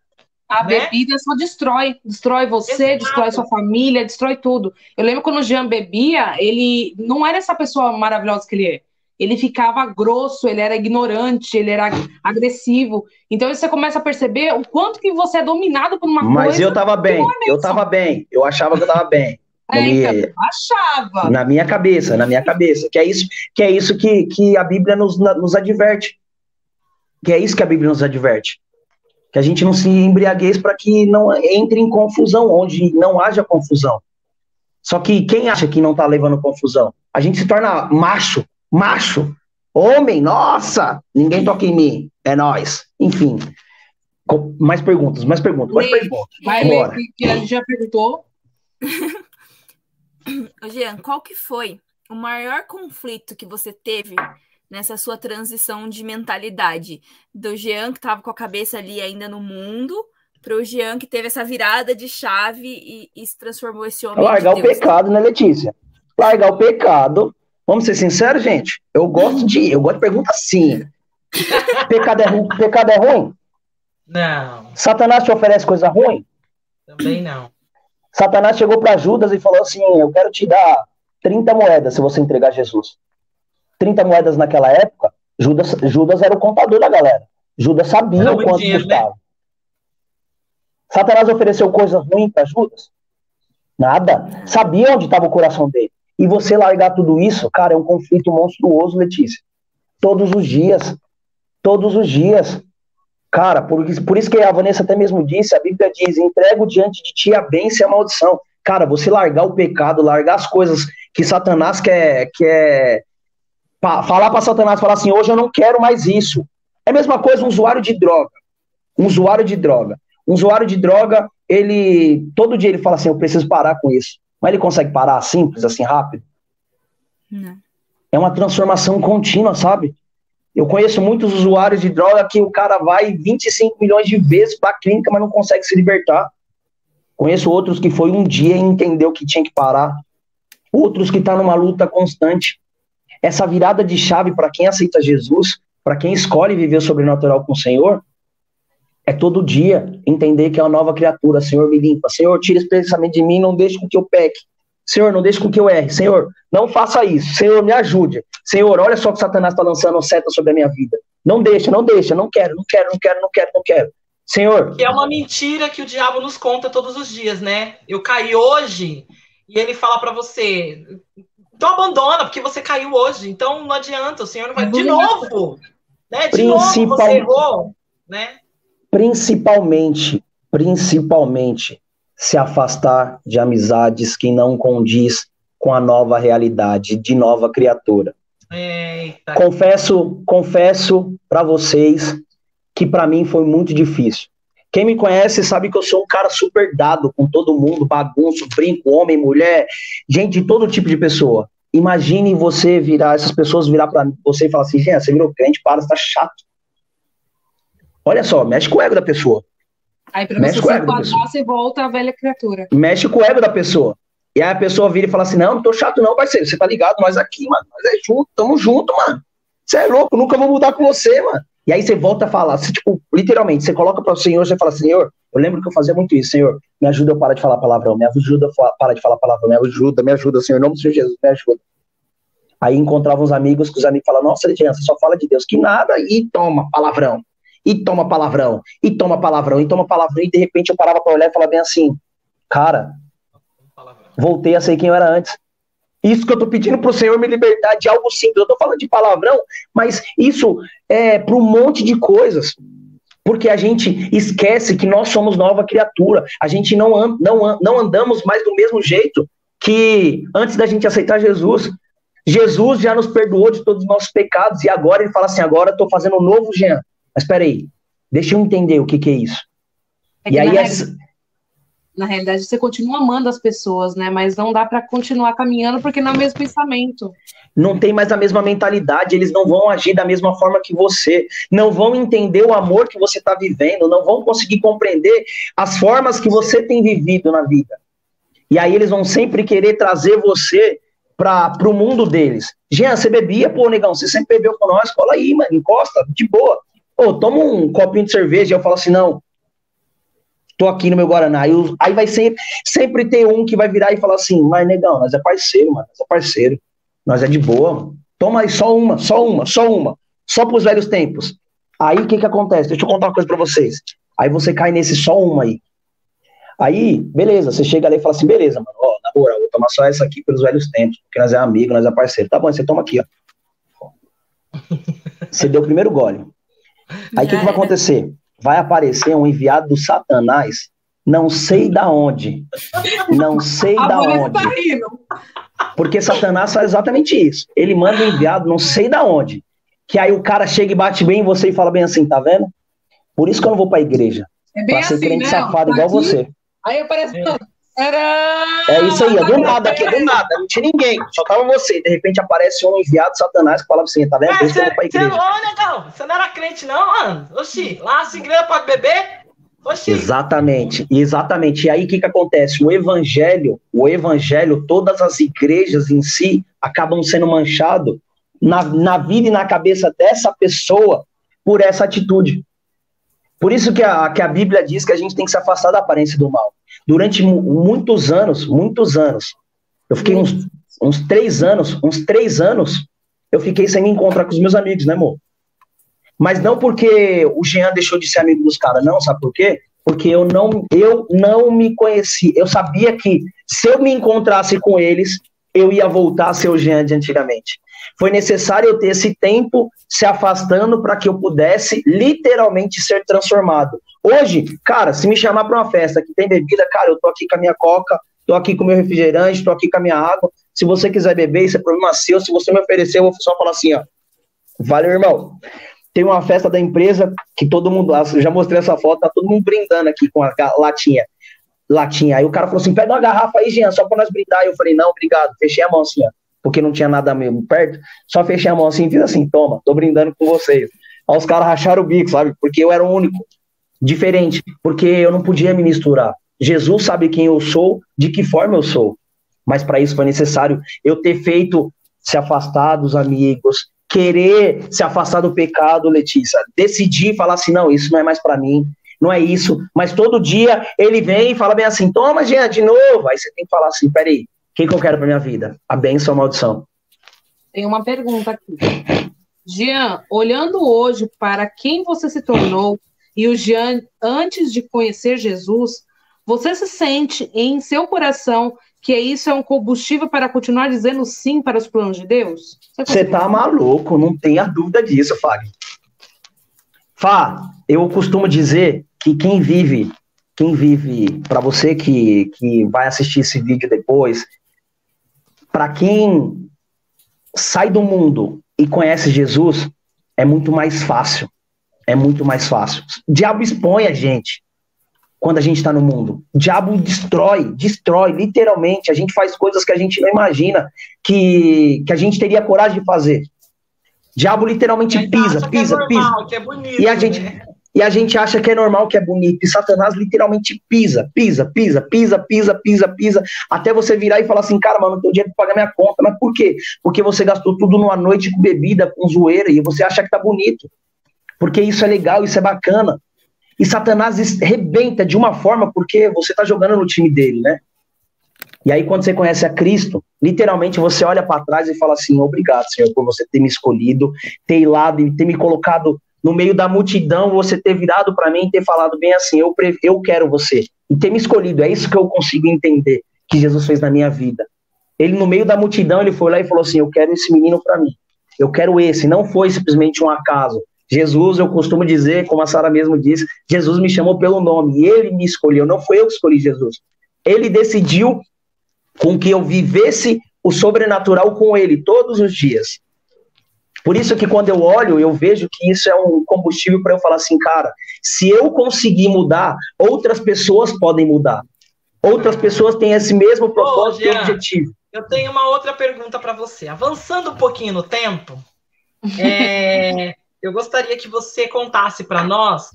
A né? bebida só destrói. Destrói você, Exato. destrói sua família, destrói tudo. Eu lembro quando o Jean bebia, ele não era essa pessoa maravilhosa que ele é. Ele ficava grosso, ele era ignorante, ele era agressivo. Então você começa a perceber o quanto que você é dominado por uma Mas coisa. eu tava bem, é eu tava bem, eu achava que eu tava bem. É, Na minha- então, achava. na minha cabeça, na minha cabeça, que é isso que é isso que, que a Bíblia nos, nos adverte. Que é isso que a Bíblia nos adverte. Que a gente não se embriagueça para que não entre em confusão, onde não haja confusão. Só que quem acha que não tá levando confusão? A gente se torna macho, macho, homem, nossa, ninguém toca em mim, é nós. Enfim. Mais perguntas, mais perguntas, mais perguntas. Vai Bora. ler que- a gente já perguntou. Jean, qual que foi o maior conflito que você teve nessa sua transição de mentalidade? Do Jean que estava com a cabeça ali ainda no mundo, para o Jean que teve essa virada de chave e, e se transformou esse homem Largar de o pecado, né, Letícia? Largar o pecado. Vamos ser sinceros, gente? Eu gosto de, eu gosto de pergunta assim. pecado é ruim? Pecado é ruim? Não. Satanás te oferece coisa ruim? Também não. Satanás chegou para Judas e falou assim: Eu quero te dar 30 moedas se você entregar Jesus. 30 moedas naquela época, Judas, Judas era o contador da galera. Judas sabia o quanto dinheiro, custava. Né? Satanás ofereceu coisa ruim para Judas? Nada. Sabia onde estava o coração dele. E você largar tudo isso, cara, é um conflito monstruoso, Letícia. Todos os dias. Todos os dias. Cara, por, por isso que a Vanessa até mesmo disse, a Bíblia diz, entrego diante de ti a bênção e a maldição. Cara, você largar o pecado, largar as coisas que Satanás quer, quer falar para Satanás, falar assim, hoje eu não quero mais isso. É a mesma coisa um usuário de droga. Um usuário de droga. Um usuário de droga, ele, todo dia ele fala assim, eu preciso parar com isso. Mas ele consegue parar simples, assim, rápido? Não. É uma transformação contínua, sabe? Eu conheço muitos usuários de droga que o cara vai 25 milhões de vezes para a clínica, mas não consegue se libertar. Conheço outros que foi um dia e entendeu que tinha que parar. Outros que estão tá numa luta constante. Essa virada de chave para quem aceita Jesus, para quem escolhe viver o sobrenatural com o Senhor, é todo dia entender que é uma nova criatura. Senhor, me limpa. Senhor, tira esse pensamento de mim, não deixe com que eu peque. Senhor, não deixe com que eu erre. Senhor, não faça isso. Senhor, me ajude. Senhor, olha só que Satanás está lançando seta sobre a minha vida. Não deixa, não deixa, não quero, não quero, não quero, não quero, não quero. Senhor. Que é uma mentira que o diabo nos conta todos os dias, né? Eu caí hoje e ele fala para você, então abandona, porque você caiu hoje. Então não adianta, o Senhor não vai. De novo! Né? De Principal... novo você errou, né? Principalmente, principalmente, se afastar de amizades que não condiz com a nova realidade de nova criatura. Eita. Confesso, confesso para vocês que para mim foi muito difícil. Quem me conhece sabe que eu sou um cara super dado com todo mundo, bagunço, brinco, homem, mulher, gente de todo tipo de pessoa. Imagine você virar, essas pessoas virar para você e falar assim, gente, você virou crente, para, você tá chato. Olha só, mexe com o ego da pessoa. Aí pra mexe você se enquadrar, você volta à velha criatura. Mexe com o ego da pessoa. E aí a pessoa vira e fala assim: não, não tô chato, não, parceiro. Você tá ligado? Nós aqui, mano. Nós é junto, tamo junto, mano. Você é louco, nunca vou mudar com você, mano. E aí você volta a falar, você, tipo, literalmente, você coloca para o Senhor, você fala, Senhor, eu lembro que eu fazia muito isso, Senhor, me ajuda eu parar de falar palavrão, me ajuda eu parar de falar palavrão, me ajuda, me ajuda, Senhor, em nome do Senhor Jesus, me ajuda. Aí encontrava uns amigos, que os amigos falavam, nossa, Legiana, você só fala de Deus, que nada, e toma palavrão, e toma palavrão, e toma palavrão, e toma palavrão, e de repente eu parava para olhar e falava bem assim, cara, voltei a ser quem eu era antes. Isso que eu tô pedindo pro Senhor me libertar de algo simples. Eu tô falando de palavrão, mas isso é para um monte de coisas. Porque a gente esquece que nós somos nova criatura. A gente não, não, não andamos mais do mesmo jeito que antes da gente aceitar Jesus. Jesus já nos perdoou de todos os nossos pecados e agora ele fala assim: agora eu tô fazendo um novo Jean. Mas peraí, deixa eu entender o que, que é isso. É e aí, essa na realidade você continua amando as pessoas, né? Mas não dá para continuar caminhando porque não é o mesmo pensamento. Não tem mais a mesma mentalidade, eles não vão agir da mesma forma que você, não vão entender o amor que você está vivendo, não vão conseguir compreender as formas que você tem vivido na vida. E aí eles vão sempre querer trazer você para o mundo deles. Jean, você bebia, pô, negão, você sempre bebeu com nós, cola aí, mano, encosta, de boa. Pô, toma um copinho de cerveja, e eu falo assim, não, tô aqui no meu Guaraná. Aí, aí vai sempre, sempre ter um que vai virar e falar assim, mas negão, nós é parceiro, mano, nós é parceiro, nós é de boa, mano. Toma aí só uma, só uma, só uma, só pros velhos tempos. Aí o que que acontece? Deixa eu contar uma coisa pra vocês. Aí você cai nesse só uma aí. Aí, beleza, você chega ali e fala assim, beleza, mano, ó, na moral, vou tomar só essa aqui pelos velhos tempos, porque nós é amigo, nós é parceiro. Tá bom, você toma aqui, ó. Você deu o primeiro gole. Aí o que, que vai acontecer? vai aparecer um enviado do Satanás, não sei da onde. Não sei da onde. Tá Porque Satanás faz exatamente isso. Ele manda um enviado, não sei da onde. Que aí o cara chega e bate bem em você e fala bem assim, tá vendo? Por isso que eu não vou pra igreja. É bem pra ser assim, crente né? safado igual aqui, você. Aí aparece. É. É isso aí, é do nada aqui, do nada, não tinha ninguém, só tava você. De repente aparece um enviado Satanás que fala assim: tá vendo? É, você, você, não, você não era crente, não, mano. Oxi, lá a igreja pode beber? Oxi. Exatamente, exatamente. E aí o que, que acontece? O evangelho, o evangelho, todas as igrejas em si acabam sendo manchado na, na vida e na cabeça dessa pessoa por essa atitude. Por isso que a, que a Bíblia diz que a gente tem que se afastar da aparência do mal. Durante muitos anos, muitos anos, eu fiquei uns, uns três anos, uns três anos, eu fiquei sem me encontrar com os meus amigos, né, amor? Mas não porque o Jean deixou de ser amigo dos caras, não, sabe por quê? Porque eu não, eu não me conheci. Eu sabia que se eu me encontrasse com eles, eu ia voltar a ser o Jean de antigamente. Foi necessário eu ter esse tempo se afastando para que eu pudesse literalmente ser transformado. Hoje, cara, se me chamar para uma festa que tem bebida, cara, eu tô aqui com a minha coca, tô aqui com o meu refrigerante, tô aqui com a minha água. Se você quiser beber, isso é problema seu. Se você me oferecer, eu vou só falar assim, ó. Valeu, irmão. Tem uma festa da empresa que todo mundo, já mostrei essa foto, tá todo mundo brindando aqui com a latinha. Latinha. Aí o cara falou assim: pega uma garrafa aí, Jean, só pra nós brindar. Eu falei: não, obrigado. Fechei a mão assim, ó porque não tinha nada mesmo perto, só fechei a mão assim fiz assim, toma, tô brindando com vocês. Aí os caras racharam o bico, sabe? Porque eu era o único. Diferente, porque eu não podia me misturar. Jesus sabe quem eu sou, de que forma eu sou. Mas para isso foi necessário eu ter feito se afastar dos amigos, querer se afastar do pecado, Letícia. Decidir falar assim, não, isso não é mais para mim, não é isso. Mas todo dia ele vem e fala bem assim, toma, Jean, de novo. Aí você tem que falar assim, peraí, que, que eu quero para minha vida? A bênção ou a maldição? Tem uma pergunta aqui. Jean, olhando hoje para quem você se tornou e o Jean antes de conhecer Jesus, você se sente em seu coração que isso é um combustível para continuar dizendo sim para os planos de Deus? Você tá maluco, não tenha dúvida disso, Fábio. Fá, eu costumo dizer que quem vive, quem vive, para você que, que vai assistir esse vídeo depois, para quem sai do mundo e conhece Jesus, é muito mais fácil. É muito mais fácil. O diabo expõe a gente quando a gente está no mundo. O diabo destrói, destrói, literalmente. A gente faz coisas que a gente não imagina que, que a gente teria coragem de fazer. O diabo literalmente pisa, pisa, é normal, pisa. É bonito, e a gente, né? E a gente acha que é normal, que é bonito. E Satanás literalmente pisa, pisa, pisa, pisa, pisa, pisa, pisa, até você virar e falar assim, cara, mano, não tenho dinheiro para pagar minha conta. Mas por quê? Porque você gastou tudo numa noite com bebida, com zoeira, e você acha que tá bonito. Porque isso é legal, isso é bacana. E Satanás rebenta de uma forma porque você tá jogando no time dele, né? E aí, quando você conhece a Cristo, literalmente você olha para trás e fala assim: obrigado, Senhor, por você ter me escolhido, ter ido e ter me colocado no meio da multidão, você ter virado para mim e ter falado bem assim: eu, eu quero você. E ter me escolhido. É isso que eu consigo entender que Jesus fez na minha vida. Ele, no meio da multidão, ele foi lá e falou assim: Eu quero esse menino para mim. Eu quero esse. Não foi simplesmente um acaso. Jesus, eu costumo dizer, como a Sara mesmo disse, Jesus me chamou pelo nome. Ele me escolheu. Não foi eu que escolhi Jesus. Ele decidiu com que eu vivesse o sobrenatural com ele todos os dias. Por isso que quando eu olho, eu vejo que isso é um combustível para eu falar assim, cara, se eu conseguir mudar, outras pessoas podem mudar. Outras pessoas têm esse mesmo propósito Ô, Jean, e objetivo. Eu tenho uma outra pergunta para você. Avançando um pouquinho no tempo, é, eu gostaria que você contasse para nós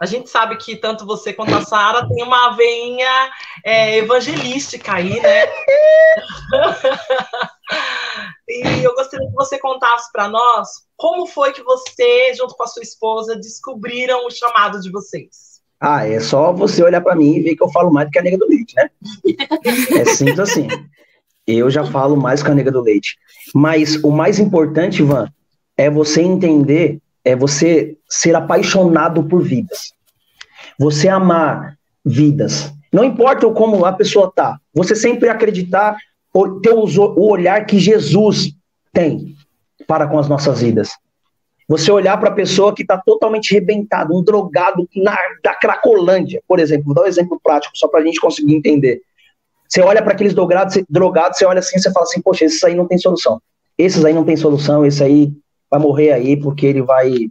a gente sabe que tanto você quanto a Sara tem uma veinha é, evangelística aí, né? e eu gostaria que você contasse para nós como foi que você, junto com a sua esposa, descobriram o chamado de vocês. Ah, é só você olhar para mim e ver que eu falo mais do que a nega do leite, né? é simples assim. Eu já falo mais que a nega do leite. Mas o mais importante, Ivan, é você entender é você ser apaixonado por vidas. Você amar vidas. Não importa como a pessoa tá, você sempre acreditar, ter o olhar que Jesus tem para com as nossas vidas. Você olhar para a pessoa que está totalmente rebentada, um drogado na, da Cracolândia, por exemplo, vou dar um exemplo prático, só para a gente conseguir entender. Você olha para aqueles drogados, drogados, você olha assim você fala assim, poxa, esses aí não tem solução. Esses aí não tem solução, esse aí vai morrer aí porque ele vai.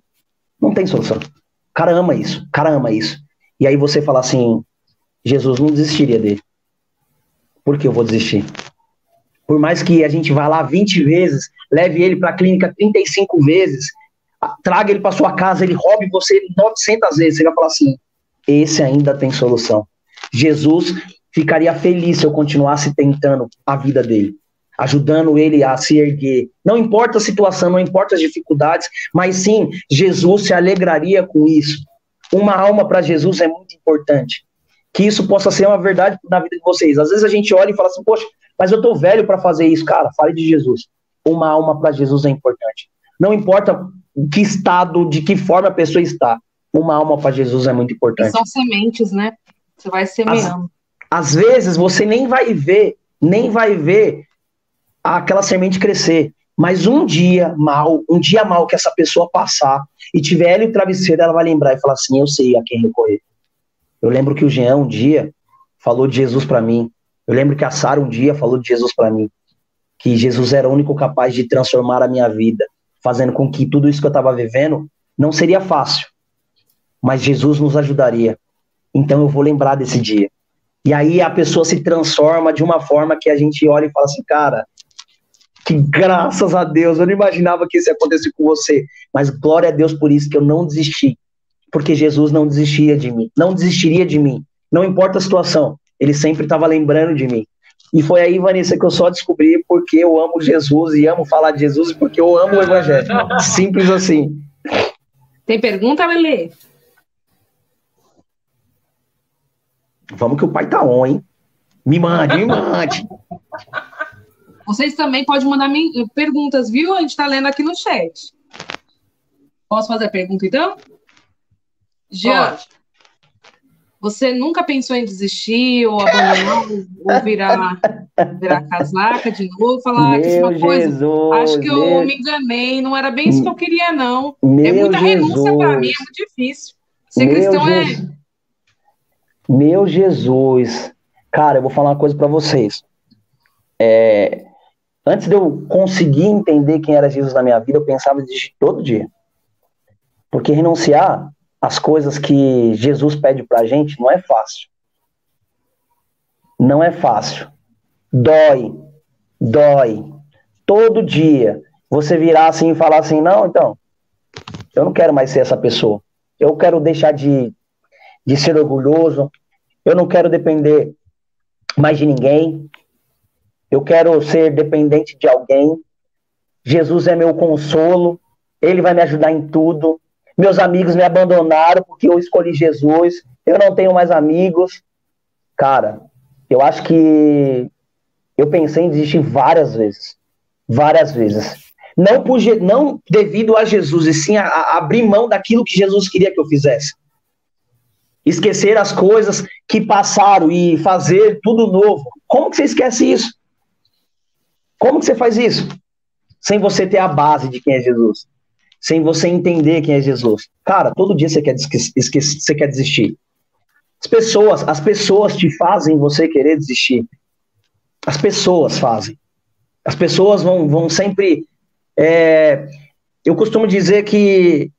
Não tem solução. O cara ama isso, o cara ama isso. E aí você fala assim: Jesus não desistiria dele. Por que eu vou desistir? Por mais que a gente vá lá 20 vezes, leve ele para a clínica 35 vezes, traga ele para sua casa, ele roube você 900 vezes, você vai falar assim: esse ainda tem solução. Jesus ficaria feliz se eu continuasse tentando a vida dele ajudando ele a se erguer. Não importa a situação, não importa as dificuldades, mas sim, Jesus se alegraria com isso. uma alma para Jesus é muito importante. Que isso possa ser uma verdade na vida de vocês. Às vezes a gente olha e fala assim, poxa, mas eu tô velho para fazer isso. Cara, fale de Jesus. Uma alma para Jesus é importante. Não importa que estado, de que forma a pessoa está. Uma alma para Jesus é muito importante. E são sementes, né? Você vai semeando. Às, às vezes você nem vai ver, nem vai ver aquela semente crescer. Mas um dia mal, um dia mal que essa pessoa passar e tiver ela e o travesseiro, ela vai lembrar e falar assim: Eu sei a quem recorrer. Eu lembro que o Jean um dia falou de Jesus para mim. Eu lembro que a Sara um dia falou de Jesus para mim. Que Jesus era o único capaz de transformar a minha vida, fazendo com que tudo isso que eu estava vivendo não seria fácil. Mas Jesus nos ajudaria. Então eu vou lembrar desse dia. E aí a pessoa se transforma de uma forma que a gente olha e fala assim, cara, que graças a Deus, eu não imaginava que isso ia acontecer com você, mas glória a Deus por isso que eu não desisti, porque Jesus não desistia de mim, não desistiria de mim, não importa a situação, ele sempre estava lembrando de mim. E foi aí, Vanessa, que eu só descobri porque eu amo Jesus e amo falar de Jesus e porque eu amo o Evangelho. Simples assim. Tem pergunta, Lele? Vamos que o pai tá on, hein? Me mande, me mande. Vocês também podem mandar perguntas, viu? A gente está lendo aqui no chat. Posso fazer a pergunta, então? Jean, você nunca pensou em desistir ou abandonar ou virar, virar casaca de novo? Falar que uma coisa. Jesus, acho que eu me enganei, não era bem isso que eu queria, não. é muita Jesus, renúncia para mim, é muito difícil. Ser cristão Jesus, é. Meu Jesus. Cara, eu vou falar uma coisa para vocês. É, Antes de eu conseguir entender quem era Jesus na minha vida, eu pensava de todo dia. Porque renunciar às coisas que Jesus pede pra gente não é fácil. Não é fácil. Dói. Dói. Todo dia você virar assim e falar assim: não, então, eu não quero mais ser essa pessoa. Eu quero deixar de, de ser orgulhoso. Eu não quero depender mais de ninguém eu quero ser dependente de alguém. Jesus é meu consolo, ele vai me ajudar em tudo. Meus amigos me abandonaram porque eu escolhi Jesus. Eu não tenho mais amigos. Cara, eu acho que eu pensei em desistir várias vezes. Várias vezes. Não, por, não devido a Jesus, e sim a, a abrir mão daquilo que Jesus queria que eu fizesse. Esquecer as coisas que passaram e fazer tudo novo. Como que você esquece isso? Como que você faz isso? Sem você ter a base de quem é Jesus. Sem você entender quem é Jesus. Cara, todo dia você quer, esquecer, você quer desistir. As pessoas, as pessoas te fazem você querer desistir. As pessoas fazem. As pessoas vão, vão sempre. É, eu costumo dizer que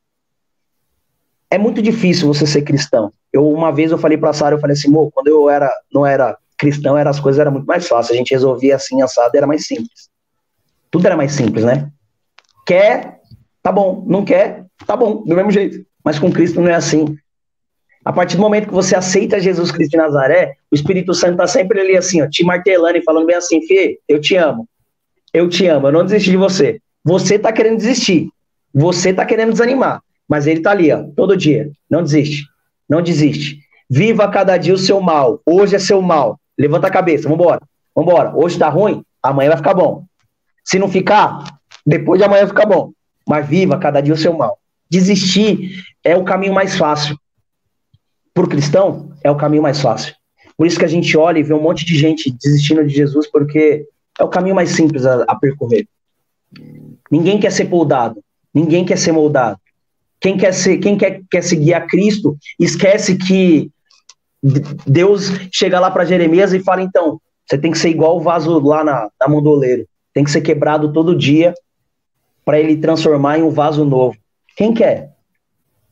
é muito difícil você ser cristão. Eu uma vez eu falei para Sara, eu falei assim, quando eu era não era cristão era, as coisas eram muito mais fáceis. A gente resolvia assim, assado, era mais simples. Tudo era mais simples, né? Quer, tá bom. Não quer, tá bom, do mesmo jeito. Mas com Cristo não é assim. A partir do momento que você aceita Jesus Cristo de Nazaré, o Espírito Santo tá sempre ali assim, ó, te martelando e falando bem assim, Fê, eu te amo. Eu te amo, eu não desisti de você. Você tá querendo desistir. Você tá querendo desanimar. Mas ele tá ali, ó, todo dia. Não desiste. Não desiste. Viva cada dia o seu mal. Hoje é seu mal. Levanta a cabeça, vambora. Vambora. Hoje tá ruim, amanhã vai ficar bom. Se não ficar, depois de amanhã vai ficar bom. Mas viva cada dia o seu mal. Desistir é o caminho mais fácil. Para o cristão, é o caminho mais fácil. Por isso que a gente olha e vê um monte de gente desistindo de Jesus, porque é o caminho mais simples a, a percorrer. Ninguém quer ser moldado. Ninguém quer ser moldado. Quem quer, ser, quem quer, quer seguir a Cristo, esquece que Deus chega lá para Jeremias e fala: então, você tem que ser igual o vaso lá na, na mão do oleiro. Tem que ser quebrado todo dia para ele transformar em um vaso novo. Quem quer?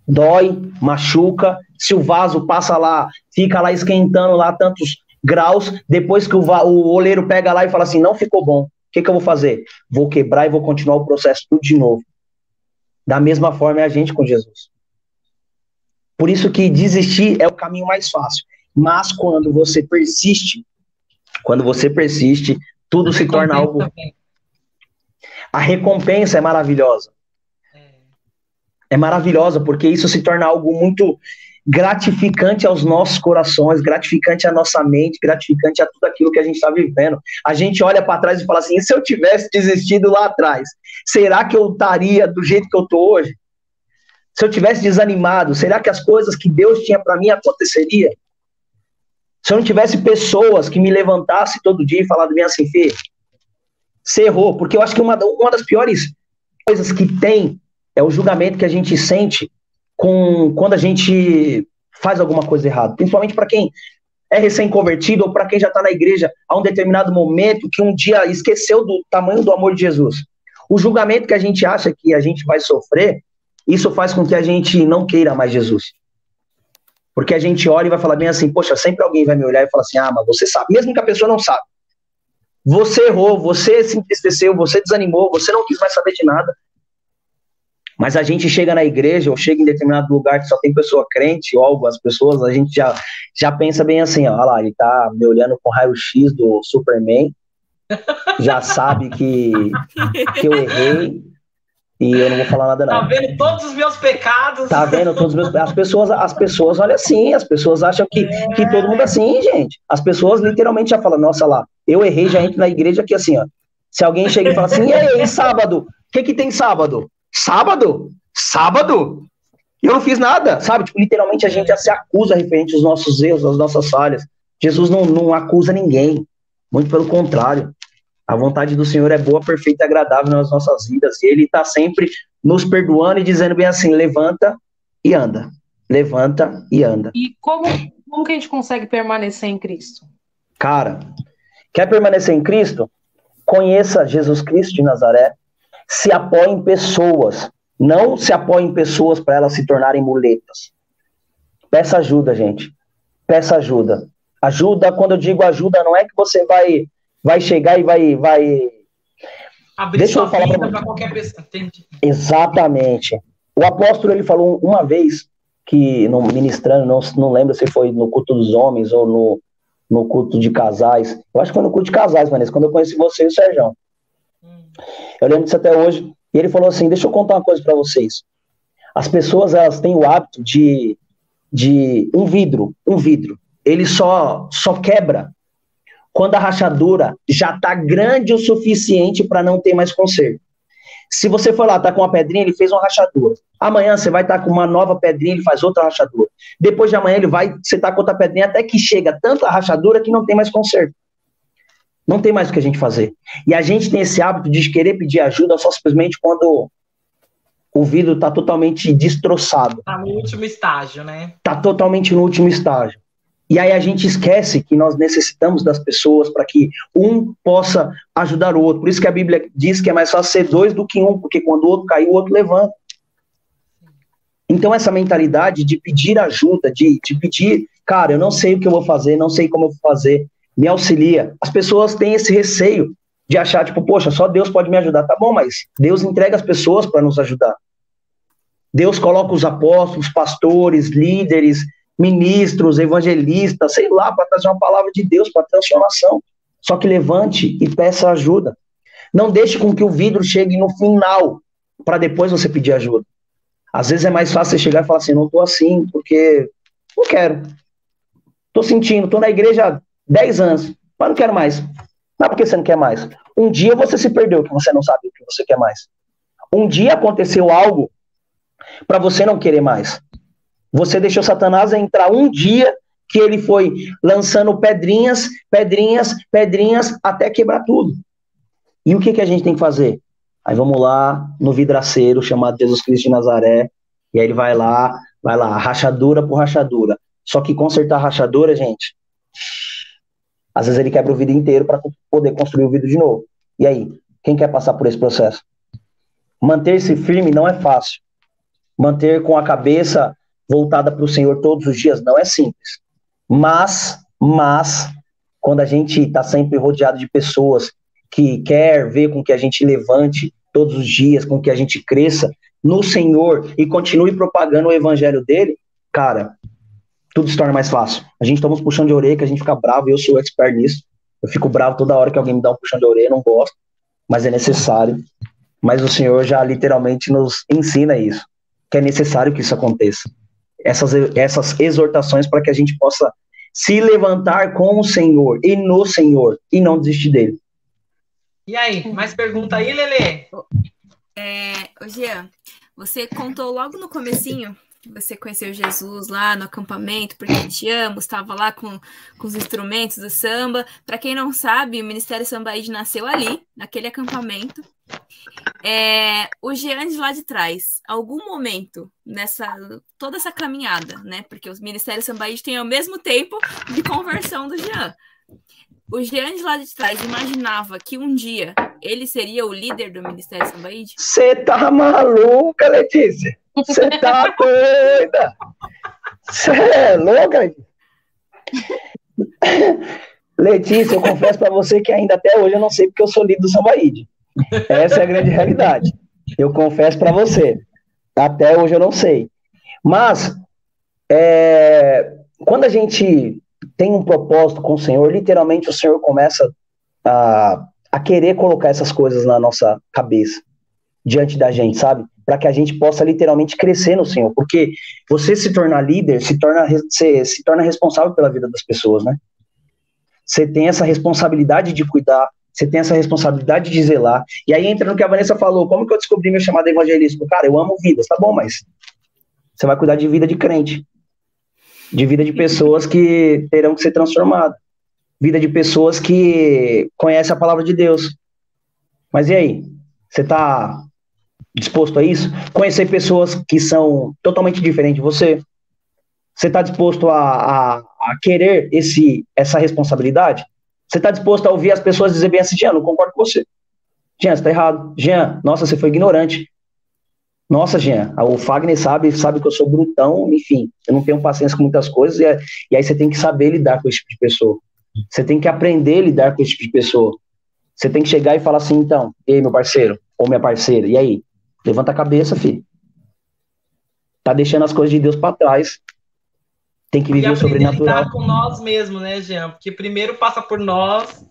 Dói, machuca. Se o vaso passa lá, fica lá esquentando lá tantos graus, depois que o, o oleiro pega lá e fala assim: não ficou bom. O que, que eu vou fazer? Vou quebrar e vou continuar o processo tudo de novo. Da mesma forma é a gente com Jesus. Por isso que desistir é o caminho mais fácil. Mas quando você persiste, quando você persiste, tudo se torna algo. Também. A recompensa é maravilhosa. É. é maravilhosa, porque isso se torna algo muito gratificante aos nossos corações, gratificante à nossa mente, gratificante a tudo aquilo que a gente está vivendo. A gente olha para trás e fala assim: e se eu tivesse desistido lá atrás, será que eu estaria do jeito que eu estou hoje? Se eu tivesse desanimado, será que as coisas que Deus tinha para mim aconteceria? Se eu não tivesse pessoas que me levantassem todo dia e falassem assim, Fê, você errou, porque eu acho que uma, uma das piores coisas que tem é o julgamento que a gente sente com quando a gente faz alguma coisa errada, principalmente para quem é recém-convertido ou para quem já está na igreja a um determinado momento que um dia esqueceu do tamanho do amor de Jesus. O julgamento que a gente acha que a gente vai sofrer, isso faz com que a gente não queira mais Jesus. Porque a gente olha e vai falar bem assim, poxa, sempre alguém vai me olhar e falar assim, ah, mas você sabe, mesmo que a pessoa não sabe. Você errou, você se entristeceu, você desanimou, você não quis mais saber de nada. Mas a gente chega na igreja ou chega em determinado lugar que só tem pessoa crente ou algumas pessoas, a gente já, já pensa bem assim, ó, olha lá, ele tá me olhando com raio-x do Superman, já sabe que, que eu errei e eu não vou falar nada não. Tá vendo todos os meus pecados? Tá vendo todos os meus As pessoas, as pessoas olham assim, as pessoas acham que, é. que todo mundo é assim, gente. As pessoas literalmente já falam, nossa lá, eu errei, já entro na igreja aqui assim, ó. Se alguém chega e fala assim, e aí, sábado? O que que tem sábado? Sábado? Sábado? Eu não fiz nada, sabe? Tipo, literalmente a gente já se acusa referente aos nossos erros, às nossas falhas. Jesus não, não acusa ninguém. Muito pelo contrário. A vontade do Senhor é boa, perfeita e agradável nas nossas vidas. E Ele está sempre nos perdoando e dizendo bem assim: levanta e anda. Levanta e anda. E como, como que a gente consegue permanecer em Cristo? Cara, quer permanecer em Cristo? Conheça Jesus Cristo de Nazaré, se apoie em pessoas, não se apoie em pessoas para elas se tornarem muletas. Peça ajuda, gente. Peça ajuda. Ajuda, quando eu digo ajuda, não é que você vai vai chegar e vai vai abrir Deixa eu falar para qualquer pessoa. Exatamente. O apóstolo ele falou uma vez que no ministrando, não, não lembro se foi no culto dos homens ou no, no culto de casais. Eu acho que foi no culto de casais, Vanessa, quando eu conheci você e o Sérgio. Eu lembro disso até hoje. E ele falou assim: Deixa eu contar uma coisa para vocês. As pessoas elas têm o hábito de, de um vidro, um vidro. Ele só só quebra quando a rachadura já está grande o suficiente para não ter mais conserto. Se você for lá, tá com uma pedrinha, ele fez uma rachadura. Amanhã você vai estar tá com uma nova pedrinha, ele faz outra rachadura. Depois de amanhã ele vai, você tá com outra pedrinha até que chega tanta rachadura que não tem mais conserto. Não tem mais o que a gente fazer. E a gente tem esse hábito de querer pedir ajuda só simplesmente quando o vidro está totalmente destroçado. Está no último estágio, né? Está totalmente no último estágio. E aí a gente esquece que nós necessitamos das pessoas para que um possa ajudar o outro. Por isso que a Bíblia diz que é mais fácil ser dois do que um, porque quando o outro cai, o outro levanta. Então essa mentalidade de pedir ajuda, de, de pedir, cara, eu não sei o que eu vou fazer, não sei como eu vou fazer, me auxilia. As pessoas têm esse receio de achar, tipo, poxa, só Deus pode me ajudar. Tá bom, mas Deus entrega as pessoas para nos ajudar. Deus coloca os apóstolos, pastores, líderes, ministros, evangelistas, sei lá, para trazer uma palavra de Deus para transformação. Só que levante e peça ajuda. Não deixe com que o vidro chegue no final para depois você pedir ajuda. Às vezes é mais fácil você chegar e falar assim, não estou assim, porque não quero. Estou sentindo, estou na igreja 10 anos, mas não quero mais. Não é porque você não quer mais. Um dia você se perdeu, que você não sabe o que você quer mais. Um dia aconteceu algo para você não querer mais. Você deixou Satanás entrar um dia que ele foi lançando pedrinhas, pedrinhas, pedrinhas, até quebrar tudo. E o que, que a gente tem que fazer? Aí vamos lá no vidraceiro chamado Jesus Cristo de Nazaré, e aí ele vai lá, vai lá, rachadura por rachadura. Só que consertar a rachadura, gente, às vezes ele quebra o vidro inteiro para poder construir o vidro de novo. E aí, quem quer passar por esse processo? Manter-se firme não é fácil. Manter com a cabeça voltada para o Senhor todos os dias não é simples. Mas, mas, quando a gente está sempre rodeado de pessoas que quer ver com que a gente levante todos os dias, com que a gente cresça no Senhor e continue propagando o evangelho dele, cara, tudo se torna mais fácil. A gente toma uns puxão de orelha, que a gente fica bravo, eu sou expert nisso. Eu fico bravo toda hora que alguém me dá um puxão de orelha, não gosto, mas é necessário. Mas o Senhor já literalmente nos ensina isso, que é necessário que isso aconteça. Essas, essas exortações para que a gente possa se levantar com o Senhor e no Senhor e não desistir dele. E aí, mais pergunta aí, Lele? É, Jean, você contou logo no comecinho você conheceu Jesus lá no acampamento, porque te amo, estava lá com, com os instrumentos do samba. Para quem não sabe, o Ministério Sambaíde nasceu ali, naquele acampamento. É, o Jean de lá de trás, algum momento nessa toda essa caminhada, né? Porque os Ministérios Sambaíde têm ao mesmo tempo de conversão do Jean. O Jean de lá de trás imaginava que um dia ele seria o líder do Ministério Sambaíde? Você tá maluca, Letícia? Você tá doida? Você é louca? Letícia, eu confesso para você que ainda até hoje eu não sei porque eu sou líder do Sambaíde. Essa é a grande realidade. Eu confesso para você. Até hoje eu não sei. Mas, é, quando a gente tem um propósito com o Senhor, literalmente o Senhor começa a, a querer colocar essas coisas na nossa cabeça, diante da gente, sabe? Para que a gente possa literalmente crescer no Senhor. Porque você se tornar líder se torna, se, se torna responsável pela vida das pessoas, né? Você tem essa responsabilidade de cuidar, você tem essa responsabilidade de zelar. E aí entra no que a Vanessa falou: como que eu descobri meu chamado evangelístico? Cara, eu amo vidas, tá bom, mas você vai cuidar de vida de crente de vida de pessoas que terão que ser transformadas, vida de pessoas que conhecem a palavra de Deus. Mas e aí? Você está disposto a isso? Conhecer pessoas que são totalmente diferentes de você? Você está disposto a, a, a, querer esse, essa responsabilidade? Você está disposto a ouvir as pessoas dizer bem assim, Jean, não concordo com você. Jean, você está errado. Jean, nossa, você foi ignorante. Nossa, Jean, o Fagner sabe, sabe que eu sou brutão, enfim, eu não tenho paciência com muitas coisas, e, e aí você tem que saber lidar com esse tipo de pessoa. Você tem que aprender a lidar com esse tipo de pessoa. Você tem que chegar e falar assim, então, ei, meu parceiro, ou minha parceira, e aí? Levanta a cabeça, filho. Tá deixando as coisas de Deus para trás. Tem que viver o sobrenatural. lidar com nós mesmos, né, Jean? Porque primeiro passa por nós,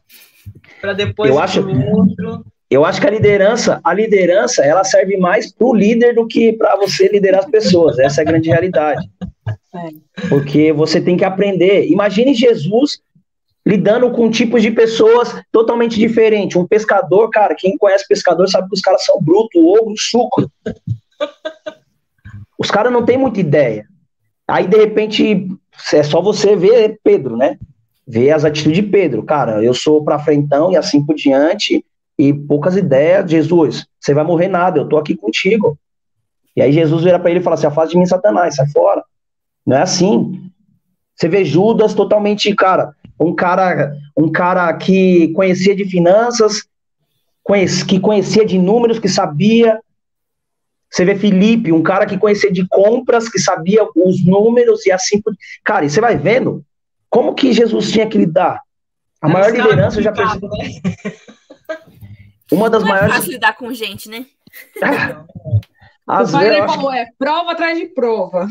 para depois eu acho, outro. Eu acho que a liderança, a liderança, ela serve mais para o líder do que para você liderar as pessoas. Essa é a grande realidade. É. Porque você tem que aprender. Imagine Jesus lidando com tipos de pessoas totalmente diferentes. Um pescador, cara, quem conhece pescador sabe que os caras são brutos, ogro, suco. Os caras não têm muita ideia. Aí, de repente, é só você ver Pedro, né? Ver as atitudes de Pedro. Cara, eu sou para frentão e assim por diante e poucas ideias. Jesus, você vai morrer nada, eu tô aqui contigo. E aí Jesus vira para ele e fala assim: afasta de mim, Satanás, sai fora. Não é assim. Você vê Judas totalmente, cara, um cara, um cara que conhecia de finanças, que conhecia de números, que sabia. Você vê Felipe, um cara que conhecia de compras, que sabia os números e assim. Cara, e você vai vendo como que Jesus tinha que lidar. A maior liderança já percebi. Né? Uma das Não maiores. É fácil lidar com gente, né? Às o vezes, falou, é prova atrás de prova.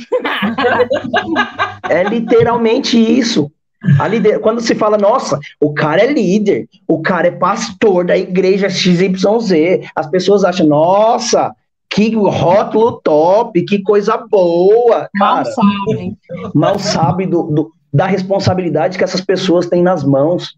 é literalmente isso. A lider... Quando se fala, nossa, o cara é líder, o cara é pastor da igreja XYZ, as pessoas acham, nossa, que rótulo top, que coisa boa. Cara, mal sabem. Mal sabem do, do, da responsabilidade que essas pessoas têm nas mãos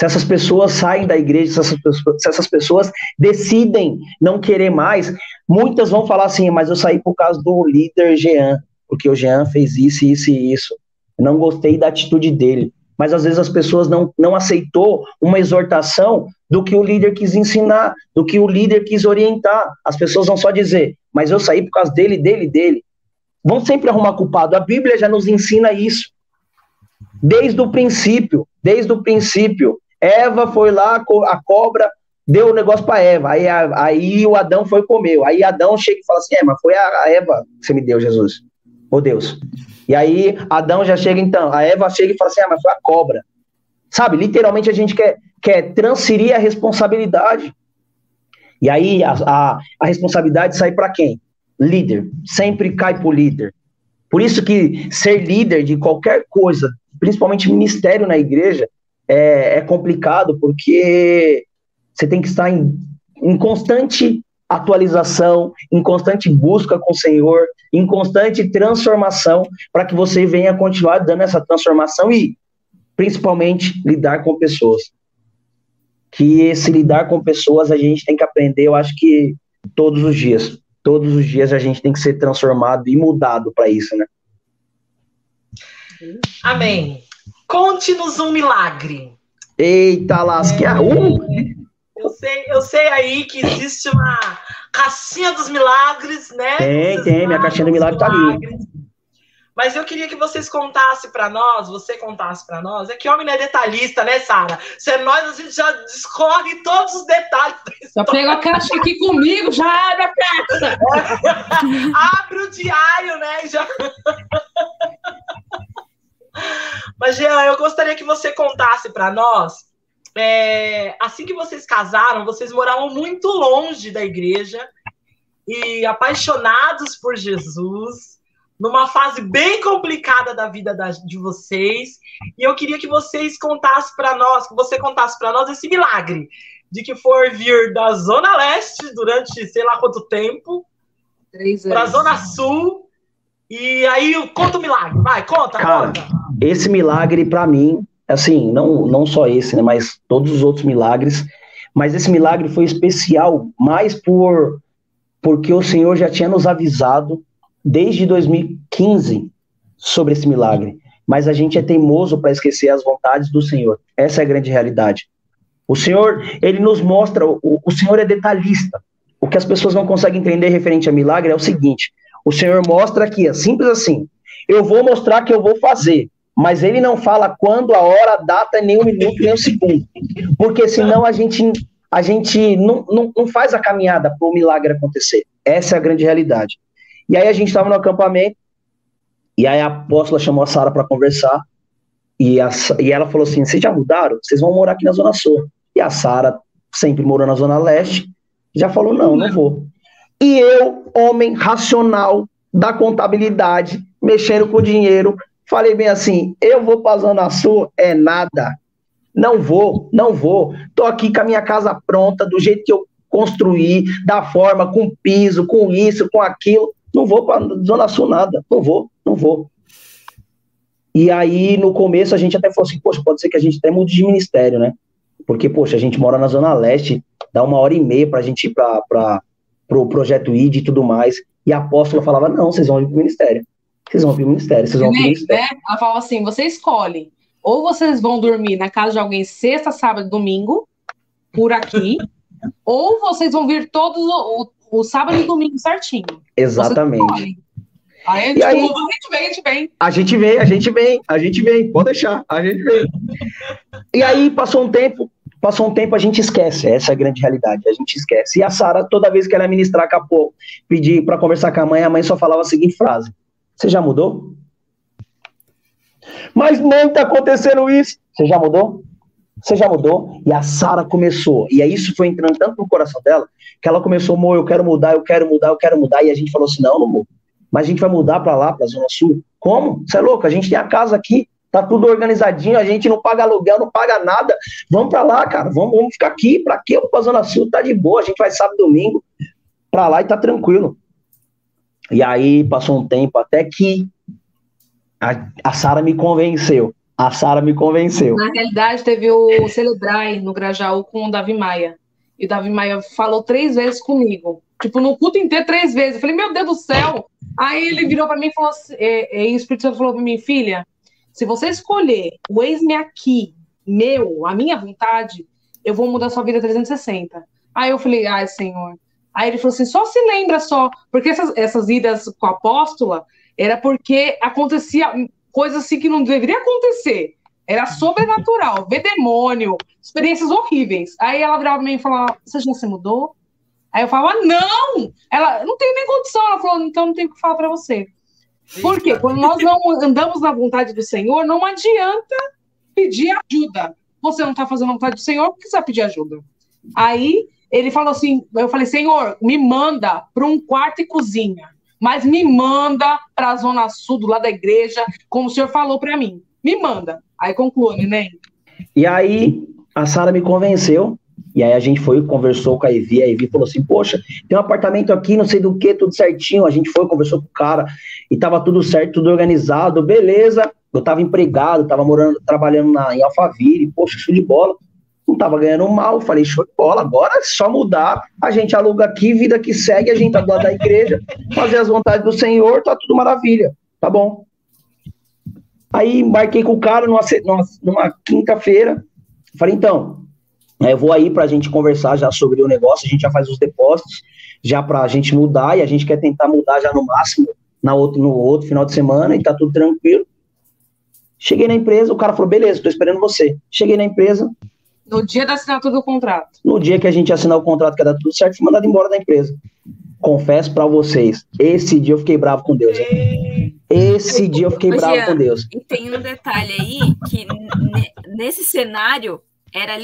se essas pessoas saem da igreja, se essas, pessoas, se essas pessoas decidem não querer mais, muitas vão falar assim, mas eu saí por causa do líder Jean, porque o Jean fez isso, isso e isso. Não gostei da atitude dele. Mas às vezes as pessoas não, não aceitou uma exortação do que o líder quis ensinar, do que o líder quis orientar. As pessoas vão só dizer, mas eu saí por causa dele, dele, dele. Vão sempre arrumar culpado. A Bíblia já nos ensina isso. Desde o princípio, desde o princípio, Eva foi lá, a cobra deu o um negócio para Eva. Aí, aí o Adão foi comer. Aí Adão chega e fala assim: é, mas foi a, Eva que você me deu, Jesus. Oh Deus. E aí Adão já chega, então. A Eva chega e fala assim: ah, mas foi a cobra. Sabe, literalmente a gente quer, quer transferir a responsabilidade. E aí a, a, a responsabilidade sai para quem? Líder. Sempre cai para o líder. Por isso que ser líder de qualquer coisa, principalmente ministério na igreja, é, é complicado, porque você tem que estar em, em constante atualização, em constante busca com o Senhor, em constante transformação, para que você venha continuar dando essa transformação e, principalmente, lidar com pessoas. Que esse lidar com pessoas a gente tem que aprender, eu acho que todos os dias. Todos os dias a gente tem que ser transformado e mudado para isso, né? Amém. Conte-nos um milagre. Eita, lasqueia. É. Uh! Eu sei, eu sei aí que existe uma caixinha dos milagres, né? Tem, tem, minha caixinha do milagre tá ali. Mas eu queria que vocês contassem para nós, você contasse para nós. É que homem não é detalhista, né, Sara? Se é nós, a gente já discorre todos os detalhes. Já pega a caixa aqui comigo, já abre a caixa. abre o diário, né? Já... Mas, Jean, eu gostaria que você contasse para nós. É, assim que vocês casaram, vocês moravam muito longe da igreja e apaixonados por Jesus, numa fase bem complicada da vida da, de vocês. E eu queria que vocês contassem para nós, que você contasse para nós esse milagre de que for vir da Zona Leste durante sei lá quanto tempo para a Zona Sul. E aí, conta o milagre, vai, conta, Cara, conta. Esse milagre, para mim, assim, não, não só esse, né, mas todos os outros milagres, mas esse milagre foi especial mais por porque o Senhor já tinha nos avisado desde 2015 sobre esse milagre, mas a gente é teimoso para esquecer as vontades do Senhor. Essa é a grande realidade. O Senhor, ele nos mostra, o, o Senhor é detalhista. O que as pessoas não conseguem entender referente a milagre é o seguinte: o Senhor mostra aqui, é simples assim. Eu vou mostrar que eu vou fazer, mas ele não fala quando, a hora, a data, nem o minuto, nem o segundo. Porque senão a gente, a gente não, não, não faz a caminhada para o milagre acontecer. Essa é a grande realidade. E aí a gente estava no acampamento, e aí a apóstola chamou a Sara para conversar, e, a, e ela falou assim: vocês já mudaram? Vocês vão morar aqui na Zona Sul. E a Sara, sempre morou na Zona Leste, já falou: não, não vou. E eu, homem racional da contabilidade, mexendo com dinheiro, Falei bem assim: eu vou a Zona Sul, é nada. Não vou, não vou. Tô aqui com a minha casa pronta, do jeito que eu construí, da forma, com piso, com isso, com aquilo. Não vou para Zona Sul nada. Não vou, não vou. E aí, no começo, a gente até falou assim: poxa, pode ser que a gente até mude de ministério, né? Porque, poxa, a gente mora na Zona Leste, dá uma hora e meia para a gente ir para pro projeto ID e tudo mais. E a apóstola falava: não, vocês vão ir para o ministério vocês vão para o ministério, vocês vão para o ministério. Né? Ela falava assim, você escolhe, ou vocês vão dormir na casa de alguém sexta, sábado e domingo, por aqui, ou vocês vão vir todos o, o, o sábado e domingo certinho. Exatamente. Aí a gente, aí, a gente vem, a gente vem. A gente vem, a gente vem, a gente vem, pode deixar, a gente vem. E aí passou um tempo, passou um tempo, a gente esquece, essa é a grande realidade, a gente esquece. E a Sara, toda vez que ela ministrar capô, pedir para conversar com a mãe, a mãe só falava a seguinte frase: você já mudou? Mas não está acontecendo isso. Você já mudou? Você já mudou? E a Sara começou. E aí isso foi entrando tanto no coração dela, que ela começou, amor, eu quero mudar, eu quero mudar, eu quero mudar. E a gente falou assim: não, amor, mas a gente vai mudar para lá, para Zona Sul. Como? Você é louco? A gente tem a casa aqui, tá tudo organizadinho, a gente não paga aluguel, não paga nada. Vamos para lá, cara, vamos, vamos ficar aqui. Para quê? Eu para a Zona Sul, tá de boa, a gente vai sábado e domingo para lá e tá tranquilo. E aí passou um tempo até que a, a Sara me convenceu. A Sara me convenceu. Na realidade, teve o Celebrai no Grajaú com o Davi Maia. E o Davi Maia falou três vezes comigo. Tipo, no culto inteiro, três vezes. Eu falei, meu Deus do céu. Aí ele virou para mim e falou assim, é, é, e o Espírito Santo falou para mim, filha, se você escolher o ex-me aqui, meu, a minha vontade, eu vou mudar sua vida 360. Aí eu falei, ai, Senhor, Aí ele falou assim: só se lembra só, porque essas, essas idas com a apóstola era porque acontecia coisas assim que não deveria acontecer. Era sobrenatural, ver demônio, experiências horríveis. Aí ela virava para mim e falava: Você já se mudou? Aí eu falava: Não! Ela não tem nem condição. Ela falou: Então não tenho o que falar para você. Por quê? Quando nós não andamos na vontade do Senhor, não adianta pedir ajuda. Você não está fazendo a vontade do Senhor, por que você vai pedir ajuda? Aí ele falou assim: eu falei, Senhor, me manda para um quarto e cozinha, mas me manda para a zona sul do lado da igreja, como o senhor falou para mim. Me manda. Aí conclua, neném. E aí a Sara me convenceu. E aí a gente foi, conversou com a Evi, a Evi falou assim, poxa, tem um apartamento aqui, não sei do que, tudo certinho. A gente foi, conversou com o cara, e tava tudo certo, tudo organizado, beleza. Eu tava empregado, tava morando, trabalhando na, em Alphaville, poxa, show de bola. Não tava ganhando mal, falei, show de bola, agora é só mudar, a gente aluga aqui, vida que segue, a gente tá do lado da igreja, fazer as vontades do Senhor, tá tudo maravilha, tá bom. Aí marquei com o cara numa, numa, numa quinta-feira, falei, então, eu vou aí para a gente conversar já sobre o negócio, a gente já faz os depósitos, já para a gente mudar, e a gente quer tentar mudar já no máximo na outro, no outro final de semana, e tá tudo tranquilo. Cheguei na empresa, o cara falou, beleza, tô esperando você. Cheguei na empresa. No dia da assinatura do contrato. No dia que a gente assinar o contrato, que ia dar tudo certo, fui mandado embora da empresa. Confesso para vocês, esse dia eu fiquei bravo com Deus. Hein? Esse dia eu fiquei Ô, bravo Jean, com Deus. E tem um detalhe aí, que nesse cenário era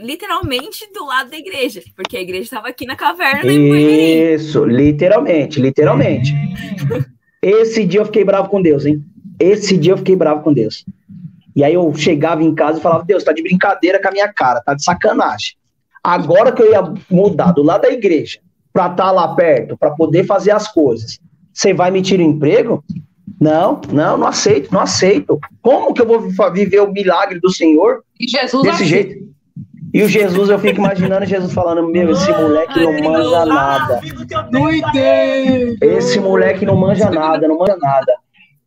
literalmente do lado da igreja, porque a igreja estava aqui na caverna. Isso, literalmente, literalmente. Esse dia eu fiquei bravo com Deus, hein? Esse dia eu fiquei bravo com Deus. E aí eu chegava em casa e falava, Deus, tá de brincadeira com a minha cara, tá de sacanagem. Agora que eu ia mudar do lado da igreja para estar tá lá perto, para poder fazer as coisas, você vai me tirar o emprego? Não, não, não aceito, não aceito. Como que eu vou viver o milagre do Senhor e Jesus desse jeito? E o Jesus, eu fico imaginando Jesus falando: Meu, esse moleque não manja nada. Esse moleque não manja nada, não manja nada.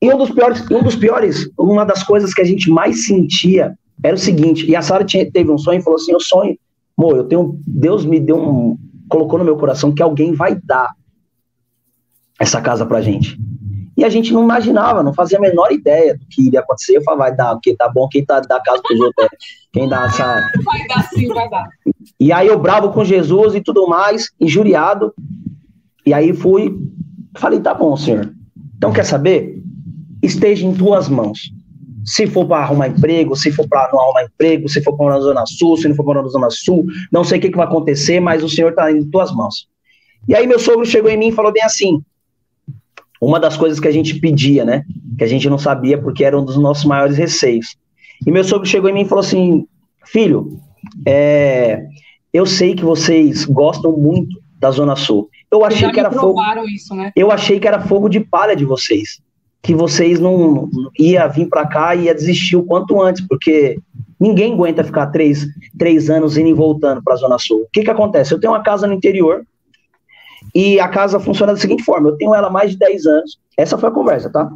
E um dos piores, um dos piores, uma das coisas que a gente mais sentia era o seguinte: e a Sara teve um sonho e falou assim: Eu sonho, amor, eu tenho, Deus me deu um, colocou no meu coração que alguém vai dar essa casa pra gente. E a gente não imaginava, não fazia a menor ideia do que iria acontecer. Eu falava, vai dar, porque tá bom quem tá da casa pros outros. Quem dá essa. Vai dar sim, vai dar. E aí eu bravo com Jesus e tudo mais, injuriado. E aí fui, falei, tá bom, senhor. Então quer saber? Esteja em tuas mãos. Se for para arrumar emprego, se for para não arrumar emprego, se for para na Zona Sul, se não for para na Zona Sul, não sei o que, que vai acontecer, mas o Senhor está em tuas mãos. E aí meu sogro chegou em mim e falou bem assim: uma das coisas que a gente pedia, né? Que a gente não sabia porque era um dos nossos maiores receios. E meu sogro chegou em mim e falou assim: Filho, é, eu sei que vocês gostam muito da Zona Sul. Eu achei que era fogo. Isso, né? Eu achei que era fogo de palha de vocês. Que vocês não, não ia vir para cá e ia desistir o quanto antes, porque ninguém aguenta ficar três, três anos indo e voltando para a Zona Sul. O que, que acontece? Eu tenho uma casa no interior, e a casa funciona da seguinte forma: eu tenho ela há mais de 10 anos. Essa foi a conversa, tá?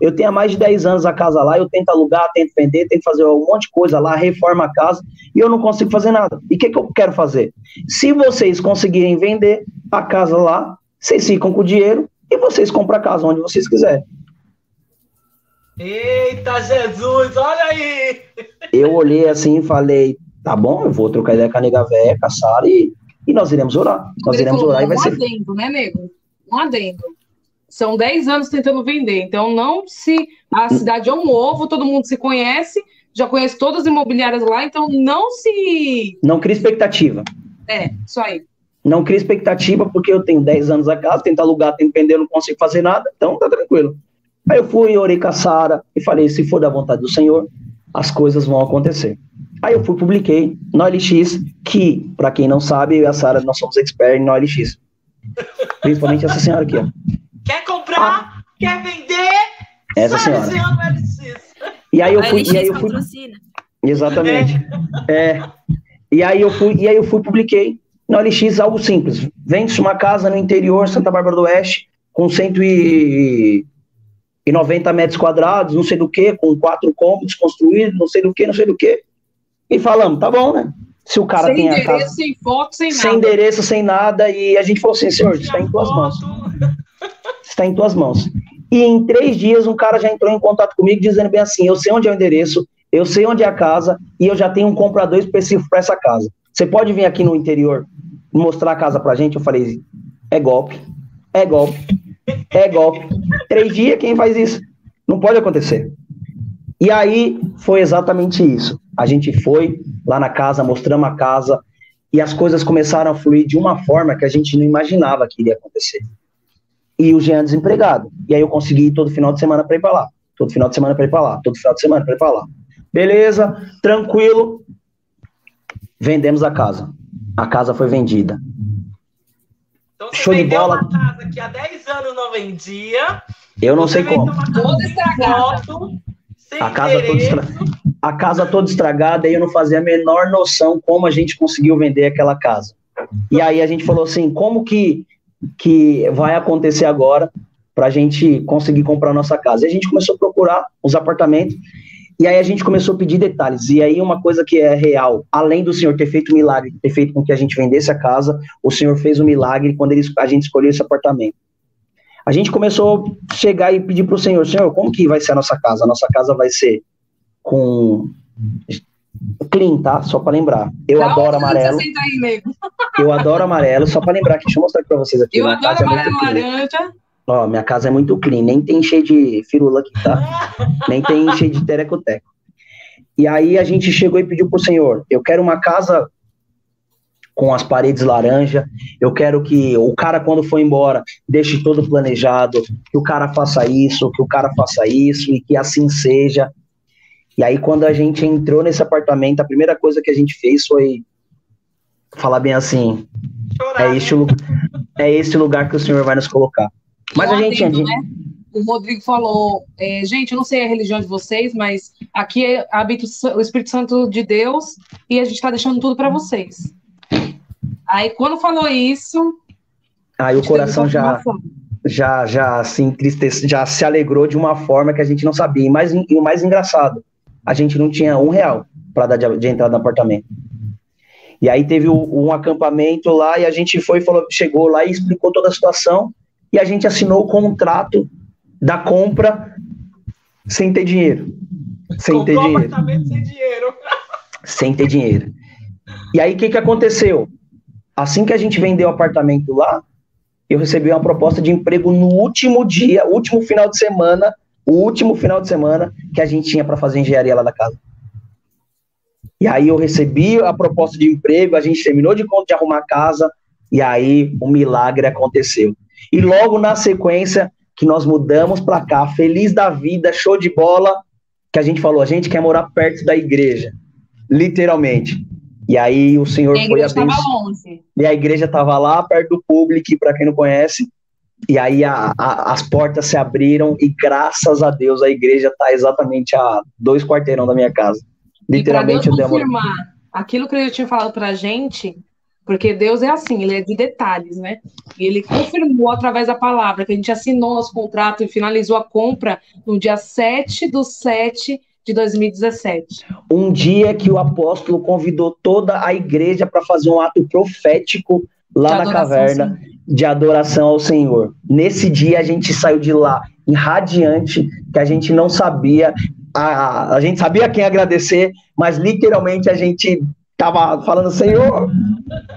Eu tenho há mais de 10 anos a casa lá, eu tento alugar, tento vender, tento fazer um monte de coisa lá, reforma a casa, e eu não consigo fazer nada. E o que, que eu quero fazer? Se vocês conseguirem vender a casa lá, vocês ficam com o dinheiro e vocês compram a casa onde vocês quiserem. Eita Jesus, olha aí! Eu olhei assim e falei, tá bom, eu vou trocar ideia com a nega velha, com a Sara, e e nós iremos orar. Nós Ele iremos orar e vai um ser. Um adendo, né, nego? Um adendo. São 10 anos tentando vender, então não se. A cidade é um ovo, todo mundo se conhece, já conhece todas as imobiliárias lá, então não se. Não cria expectativa. É, isso aí. Não cria expectativa, porque eu tenho 10 anos a casa, tento alugar, tento vender, não consigo fazer nada, então tá tranquilo. Aí eu fui, orei com a Sara e falei: se for da vontade do Senhor, as coisas vão acontecer. Aí eu fui publiquei no OLX, que, para quem não sabe, eu e a Sara, nós somos experts no OLX. Principalmente essa senhora aqui, ó. Quer comprar? Ah. Quer vender? Essa senhora. E aí eu fui, e aí eu fui Exatamente. É. é. E aí eu fui, e aí eu fui publiquei no OLX algo simples. Vende-se uma casa no interior, Santa Bárbara do Oeste, com 190 metros quadrados, não sei do que, com quatro cômodos construídos, não sei do que, não sei do que. E falamos, tá bom, né? Se o cara sem tem a casa. Sem foto, sem, sem nada. endereço, sem nada. E a gente falou assim, senhor, está em tuas mãos. Está em tuas mãos. E em três dias, um cara já entrou em contato comigo dizendo bem assim: eu sei onde é o endereço, eu sei onde é a casa e eu já tenho um comprador específico para essa casa. Você pode vir aqui no interior mostrar a casa pra gente? Eu falei: é golpe, é golpe, é golpe. Três dias, quem faz isso? Não pode acontecer. E aí foi exatamente isso. A gente foi lá na casa, mostramos a casa e as coisas começaram a fluir de uma forma que a gente não imaginava que iria acontecer. E o Jean desempregado. E aí eu consegui ir todo final de semana para ir para lá. Todo final de semana para ir para lá. Todo final de semana para ir para lá. Beleza, tranquilo. Vendemos a casa. a casa foi vendida. Então você Show vendeu de bola. uma casa que há 10 anos não vendia. Eu não sei como. Toda estragada. A casa, toda estra... a casa toda estragada e eu não fazia a menor noção como a gente conseguiu vender aquela casa. E aí a gente falou assim, como que, que vai acontecer agora para a gente conseguir comprar nossa casa? E a gente começou a procurar os apartamentos e aí a gente começou a pedir detalhes. E aí uma coisa que é real, além do Senhor ter feito um milagre, ter feito com que a gente vendesse a casa, o Senhor fez um milagre quando ele, a gente escolheu esse apartamento. A gente começou a chegar e pedir para o Senhor, Senhor, como que vai ser a nossa casa? A nossa casa vai ser com clean, tá? Só para lembrar. Eu adoro amarelo. Aí, eu adoro amarelo, só para lembrar aqui, deixa eu mostrar aqui para vocês aqui. Eu adoro é amarelo é laranja. Ó, minha casa é muito clean, nem tem cheio de firula aqui, tá? nem tem cheio de terecoteco. E aí a gente chegou e pediu pro Senhor, eu quero uma casa com as paredes laranja, eu quero que o cara quando for embora deixe todo planejado, que o cara faça isso, que o cara faça isso e que assim seja. E aí quando a gente entrou nesse apartamento, a primeira coisa que a gente fez foi falar bem assim, Chorar, é este, né? é este lugar que o Senhor vai nos colocar. Mas a gente. Atendo, né? O Rodrigo falou, é, gente, eu não sei a religião de vocês, mas aqui habita o Espírito Santo de Deus e a gente está deixando tudo para vocês. Aí quando falou isso. Aí o coração já, já, já se entristece, já se alegrou de uma forma que a gente não sabia. E, mais, e o mais engraçado, a gente não tinha um real para dar de, de, entrada no apartamento. E aí teve o, um acampamento lá e a gente foi, falou, chegou lá e explicou toda a situação e a gente assinou o contrato da compra sem ter dinheiro. Sem ter dinheiro. sem dinheiro. sem ter dinheiro. E aí, o que, que aconteceu? Assim que a gente vendeu o apartamento lá, eu recebi uma proposta de emprego no último dia, último final de semana, o último final de semana que a gente tinha para fazer engenharia lá da casa. E aí eu recebi a proposta de emprego, a gente terminou de, de arrumar a casa, e aí o milagre aconteceu. E logo na sequência, que nós mudamos para cá, feliz da vida, show de bola, que a gente falou, a gente quer morar perto da igreja, literalmente. E aí o Senhor e foi abençoado. E a igreja estava lá perto do público, para quem não conhece. E aí a, a, as portas se abriram e graças a Deus a igreja está exatamente a dois quarteirão da minha casa. Literalmente e Deus confirmar aquilo que ele tinha falado para a gente, porque Deus é assim, ele é de detalhes, né? E ele confirmou através da palavra que a gente assinou nosso contrato e finalizou a compra no dia 7 do 7 de 2017. Um dia que o apóstolo convidou toda a igreja para fazer um ato profético lá na caverna de adoração ao Senhor. Nesse dia a gente saiu de lá irradiante, que a gente não sabia, a, a gente sabia quem agradecer, mas literalmente a gente estava falando, Senhor,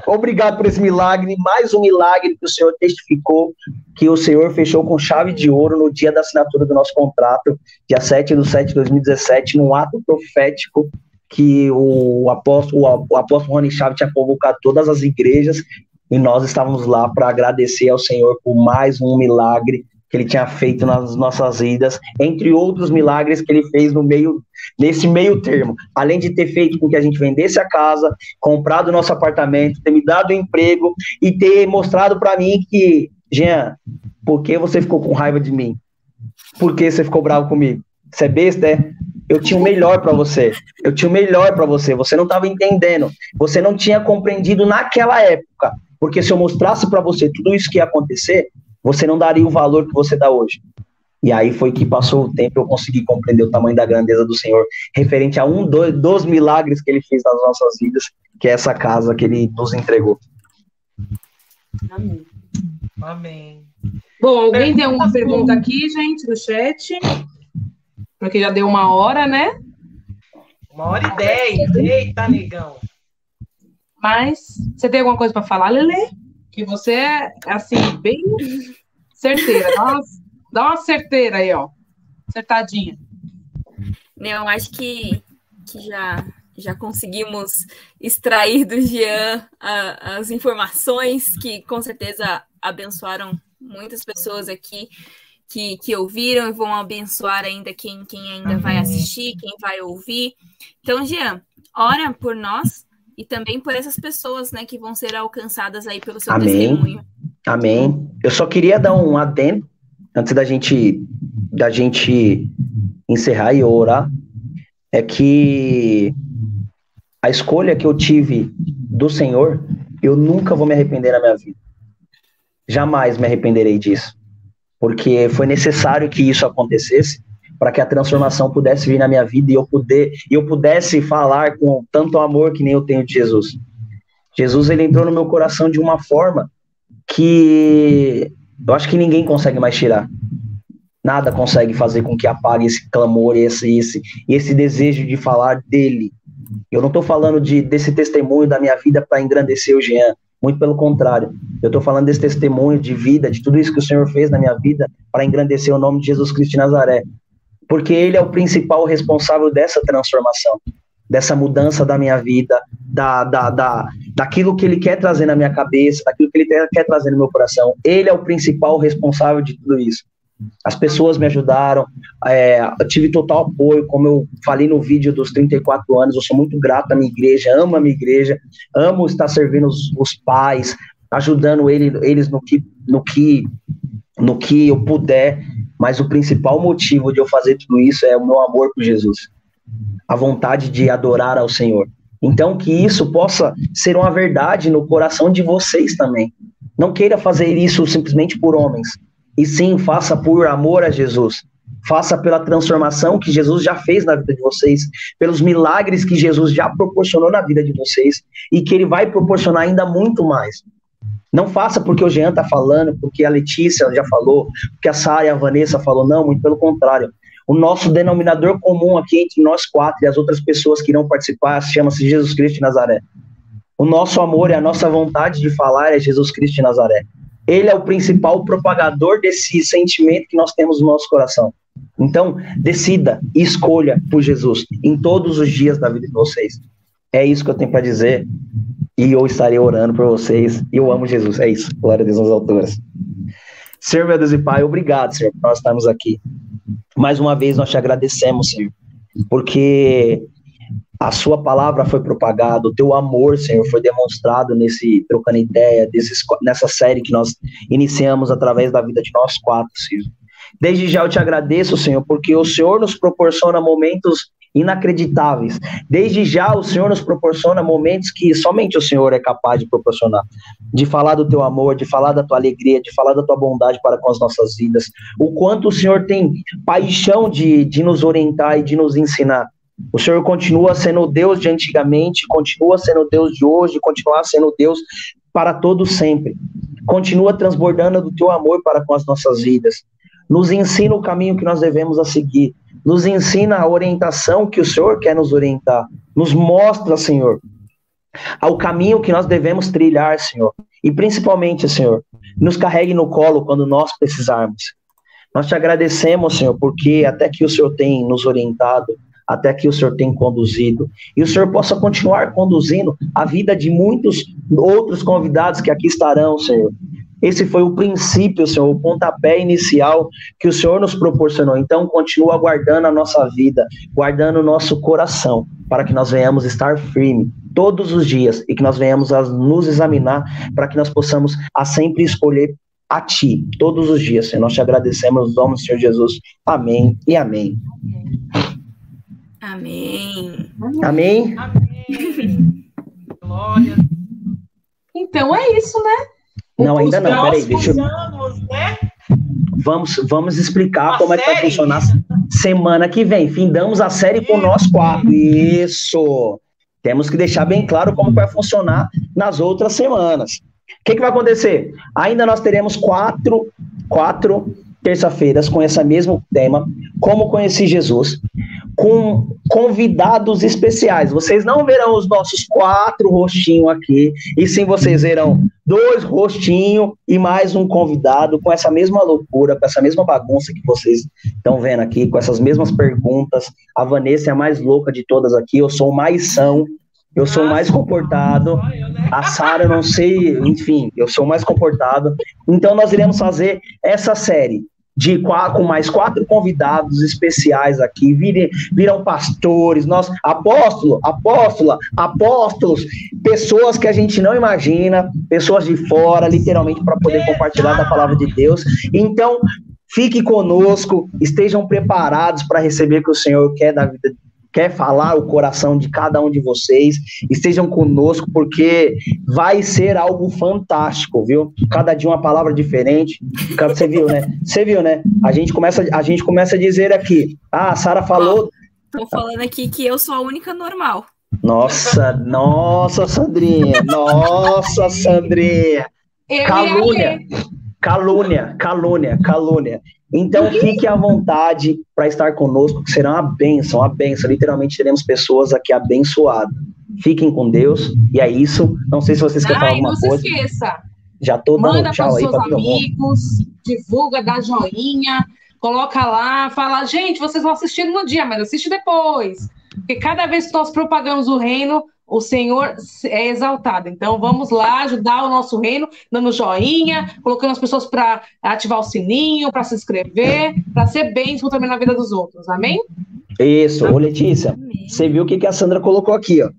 obrigado por esse milagre, mais um milagre que o Senhor testificou, que o Senhor fechou com chave de ouro no dia da assinatura do nosso contrato, dia 7 de 7 de 2017, num ato profético que o apóstolo, o apóstolo Rony Chaves tinha convocado todas as igrejas e nós estávamos lá para agradecer ao Senhor por mais um milagre que ele tinha feito nas nossas vidas, entre outros milagres que ele fez no meio nesse meio termo, além de ter feito com que a gente vendesse a casa, comprado nosso apartamento, ter me dado um emprego e ter mostrado para mim que, Jean, por que você ficou com raiva de mim? Por que você ficou bravo comigo? Você é besta, é? Eu tinha o melhor para você. Eu tinha o melhor para você. Você não estava entendendo. Você não tinha compreendido naquela época. Porque se eu mostrasse para você tudo isso que ia acontecer, você não daria o valor que você dá hoje. E aí foi que passou o tempo eu consegui compreender o tamanho da grandeza do Senhor, referente a um dos, dos milagres que ele fez nas nossas vidas, que é essa casa que ele nos entregou. Amém. Amém. Bom, alguém tem uma pergunta aqui, gente, no chat? Porque já deu uma hora, né? Uma hora e dez. Eita, negão. Mas, você tem alguma coisa para falar, Lele? Que você é, assim, bem certeira. Dá uma, dá uma certeira aí, ó. Acertadinha. Não, acho que, que já, já conseguimos extrair do Jean a, as informações que com certeza abençoaram muitas pessoas aqui que, que ouviram e vão abençoar ainda quem, quem ainda vai assistir, quem vai ouvir. Então, Jean, ora por nós e também por essas pessoas, né, que vão ser alcançadas aí pelo seu Amém. testemunho. Amém. Eu só queria dar um adendo antes da gente da gente encerrar e orar, é que a escolha que eu tive do Senhor, eu nunca vou me arrepender na minha vida. Jamais me arrependerei disso. Porque foi necessário que isso acontecesse para que a transformação pudesse vir na minha vida e eu poder eu pudesse falar com tanto amor que nem eu tenho de Jesus. Jesus ele entrou no meu coração de uma forma que eu acho que ninguém consegue mais tirar. Nada consegue fazer com que apague esse clamor, esse esse esse desejo de falar dele. Eu não estou falando de, desse testemunho da minha vida para engrandecer o Jean, muito pelo contrário. Eu estou falando desse testemunho de vida, de tudo isso que o Senhor fez na minha vida para engrandecer o nome de Jesus Cristo de Nazaré. Porque ele é o principal responsável dessa transformação, dessa mudança da minha vida, da, da, da, daquilo que ele quer trazer na minha cabeça, daquilo que ele quer trazer no meu coração. Ele é o principal responsável de tudo isso. As pessoas me ajudaram, é, eu tive total apoio, como eu falei no vídeo dos 34 anos, eu sou muito grato à minha igreja, amo a minha igreja, amo estar servindo os, os pais, ajudando ele, eles no que, no, que, no que eu puder, mas o principal motivo de eu fazer tudo isso é o meu amor por Jesus, a vontade de adorar ao Senhor. Então, que isso possa ser uma verdade no coração de vocês também. Não queira fazer isso simplesmente por homens, e sim, faça por amor a Jesus. Faça pela transformação que Jesus já fez na vida de vocês, pelos milagres que Jesus já proporcionou na vida de vocês e que ele vai proporcionar ainda muito mais. Não faça porque o Jean está falando, porque a Letícia já falou, porque a Sara e a Vanessa falou, não, muito pelo contrário. O nosso denominador comum aqui entre nós quatro e as outras pessoas que irão participar chama-se Jesus Cristo de Nazaré. O nosso amor e a nossa vontade de falar é Jesus Cristo de Nazaré ele é o principal propagador desse sentimento que nós temos no nosso coração. Então, decida e escolha por Jesus em todos os dias da vida de vocês. É isso que eu tenho para dizer. E eu estarei orando por vocês. E eu amo Jesus. É isso. Glória a Deus nas alturas. Senhor, meu Deus e Pai, obrigado, Senhor, por nós estarmos aqui. Mais uma vez nós te agradecemos, Senhor, porque a sua palavra foi propagada, o teu amor, Senhor, foi demonstrado nesse trocando ideia, desses, nessa série que nós iniciamos através da vida de nós quatro, Senhor. Desde já eu te agradeço, Senhor, porque o Senhor nos proporciona momentos inacreditáveis. Desde já o Senhor nos proporciona momentos que somente o Senhor é capaz de proporcionar. De falar do teu amor, de falar da tua alegria, de falar da tua bondade para com as nossas vidas. O quanto o Senhor tem paixão de, de nos orientar e de nos ensinar. O Senhor continua sendo o Deus de antigamente, continua sendo o Deus de hoje, continua sendo o Deus para todo sempre. Continua transbordando do teu amor para com as nossas vidas. Nos ensina o caminho que nós devemos a seguir. Nos ensina a orientação que o Senhor quer nos orientar. Nos mostra, Senhor, ao caminho que nós devemos trilhar, Senhor. E principalmente, Senhor, nos carregue no colo quando nós precisarmos. Nós te agradecemos, Senhor, porque até que o Senhor tem nos orientado, até que o Senhor tem conduzido. E o Senhor possa continuar conduzindo a vida de muitos outros convidados que aqui estarão, Senhor. Esse foi o princípio, Senhor, o pontapé inicial que o Senhor nos proporcionou. Então, continua guardando a nossa vida, guardando o nosso coração, para que nós venhamos estar firme todos os dias e que nós venhamos a nos examinar, para que nós possamos a sempre escolher a Ti, todos os dias, Senhor. Nós te agradecemos, no nome do Senhor Jesus. Amém e amém. Amém. Amém. Amém. Glória. Então é isso, né? Não, ainda não, peraí, deixa eu... Anos, né? Vamos, vamos explicar Uma como é que vai série? funcionar semana que vem. Findamos a série com nós quatro. Isso! Temos que deixar bem claro como vai funcionar nas outras semanas. O que, que vai acontecer? Ainda nós teremos quatro, quatro terça-feiras com esse mesmo tema, Como Conheci Jesus, com convidados especiais. Vocês não verão os nossos quatro rostinhos aqui, e sim vocês verão dois rostinhos e mais um convidado com essa mesma loucura, com essa mesma bagunça que vocês estão vendo aqui, com essas mesmas perguntas. A Vanessa é a mais louca de todas aqui, eu sou mais são, eu sou mais comportado. A Sara, não sei, enfim, eu sou mais comportado. Então, nós iremos fazer essa série. De com mais quatro convidados especiais aqui, virem, viram pastores, nós apóstolo, apóstola, apóstolos, pessoas que a gente não imagina, pessoas de fora, literalmente para poder compartilhar da palavra de Deus. Então, fique conosco, estejam preparados para receber o que o Senhor quer da vida quer falar o coração de cada um de vocês. Estejam conosco, porque vai ser algo fantástico, viu? Cada dia uma palavra diferente. Você viu, né? Você viu, né? A gente começa, a gente começa a dizer aqui. Ah, a Sara falou. Tô falando aqui que eu sou a única normal. Nossa, nossa, Sandrinha. Nossa, Sandrinha. Calúnia. Calúnia, calúnia, calúnia. Então fique à vontade para estar conosco, que será uma bênção, uma bênção. Literalmente teremos pessoas aqui abençoadas. Fiquem com Deus, e é isso. Não sei se vocês querem falar alguma não coisa. Não se esqueça. Já tô dando Manda tchau aí para todo amigos, divulga, dá joinha, coloca lá, fala, gente, vocês vão assistir no dia, mas assiste depois. Porque cada vez que nós propagamos o reino, o Senhor é exaltado. Então vamos lá ajudar o nosso reino, dando joinha, colocando as pessoas para ativar o sininho, para se inscrever, para ser bênção também na vida dos outros. Amém? Isso. Ô, Letícia, Amém. você viu o que, que a Sandra colocou aqui, ó.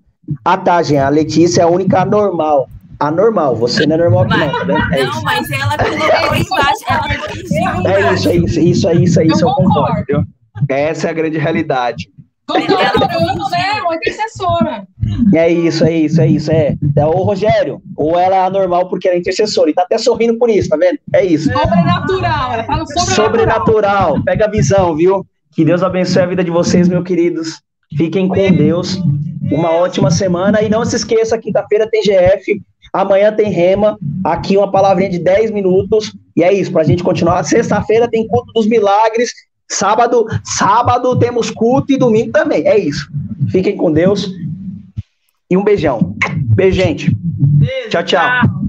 Ah, tá, gente. A Letícia é a única anormal. Anormal, você não é normal aqui, não, vendo? É não, isso. mas ela colocou embaixo, ela corrigiu. É isso, é isso, isso, é isso, é isso, eu, eu concordo. concordo Essa é a grande realidade. Né? Uma intercessora. É isso, é isso, é isso. É. é o Rogério, ou ela é anormal porque ela é intercessora. E tá até sorrindo por isso, tá vendo? É isso. Sobrenatural, ela fala sobrenatural. Sobrenatural. Pega a visão, viu? Que Deus abençoe a vida de vocês, meus queridos. Fiquem com Deus. Uma ótima semana. E não se esqueça, quinta-feira tem GF. Amanhã tem rema. Aqui uma palavrinha de 10 minutos. E é isso, pra gente continuar. Sexta-feira tem culto dos milagres. Sábado, sábado temos culto e domingo também. É isso. Fiquem com Deus. E um beijão. Beijo, gente. Tchau. tchau.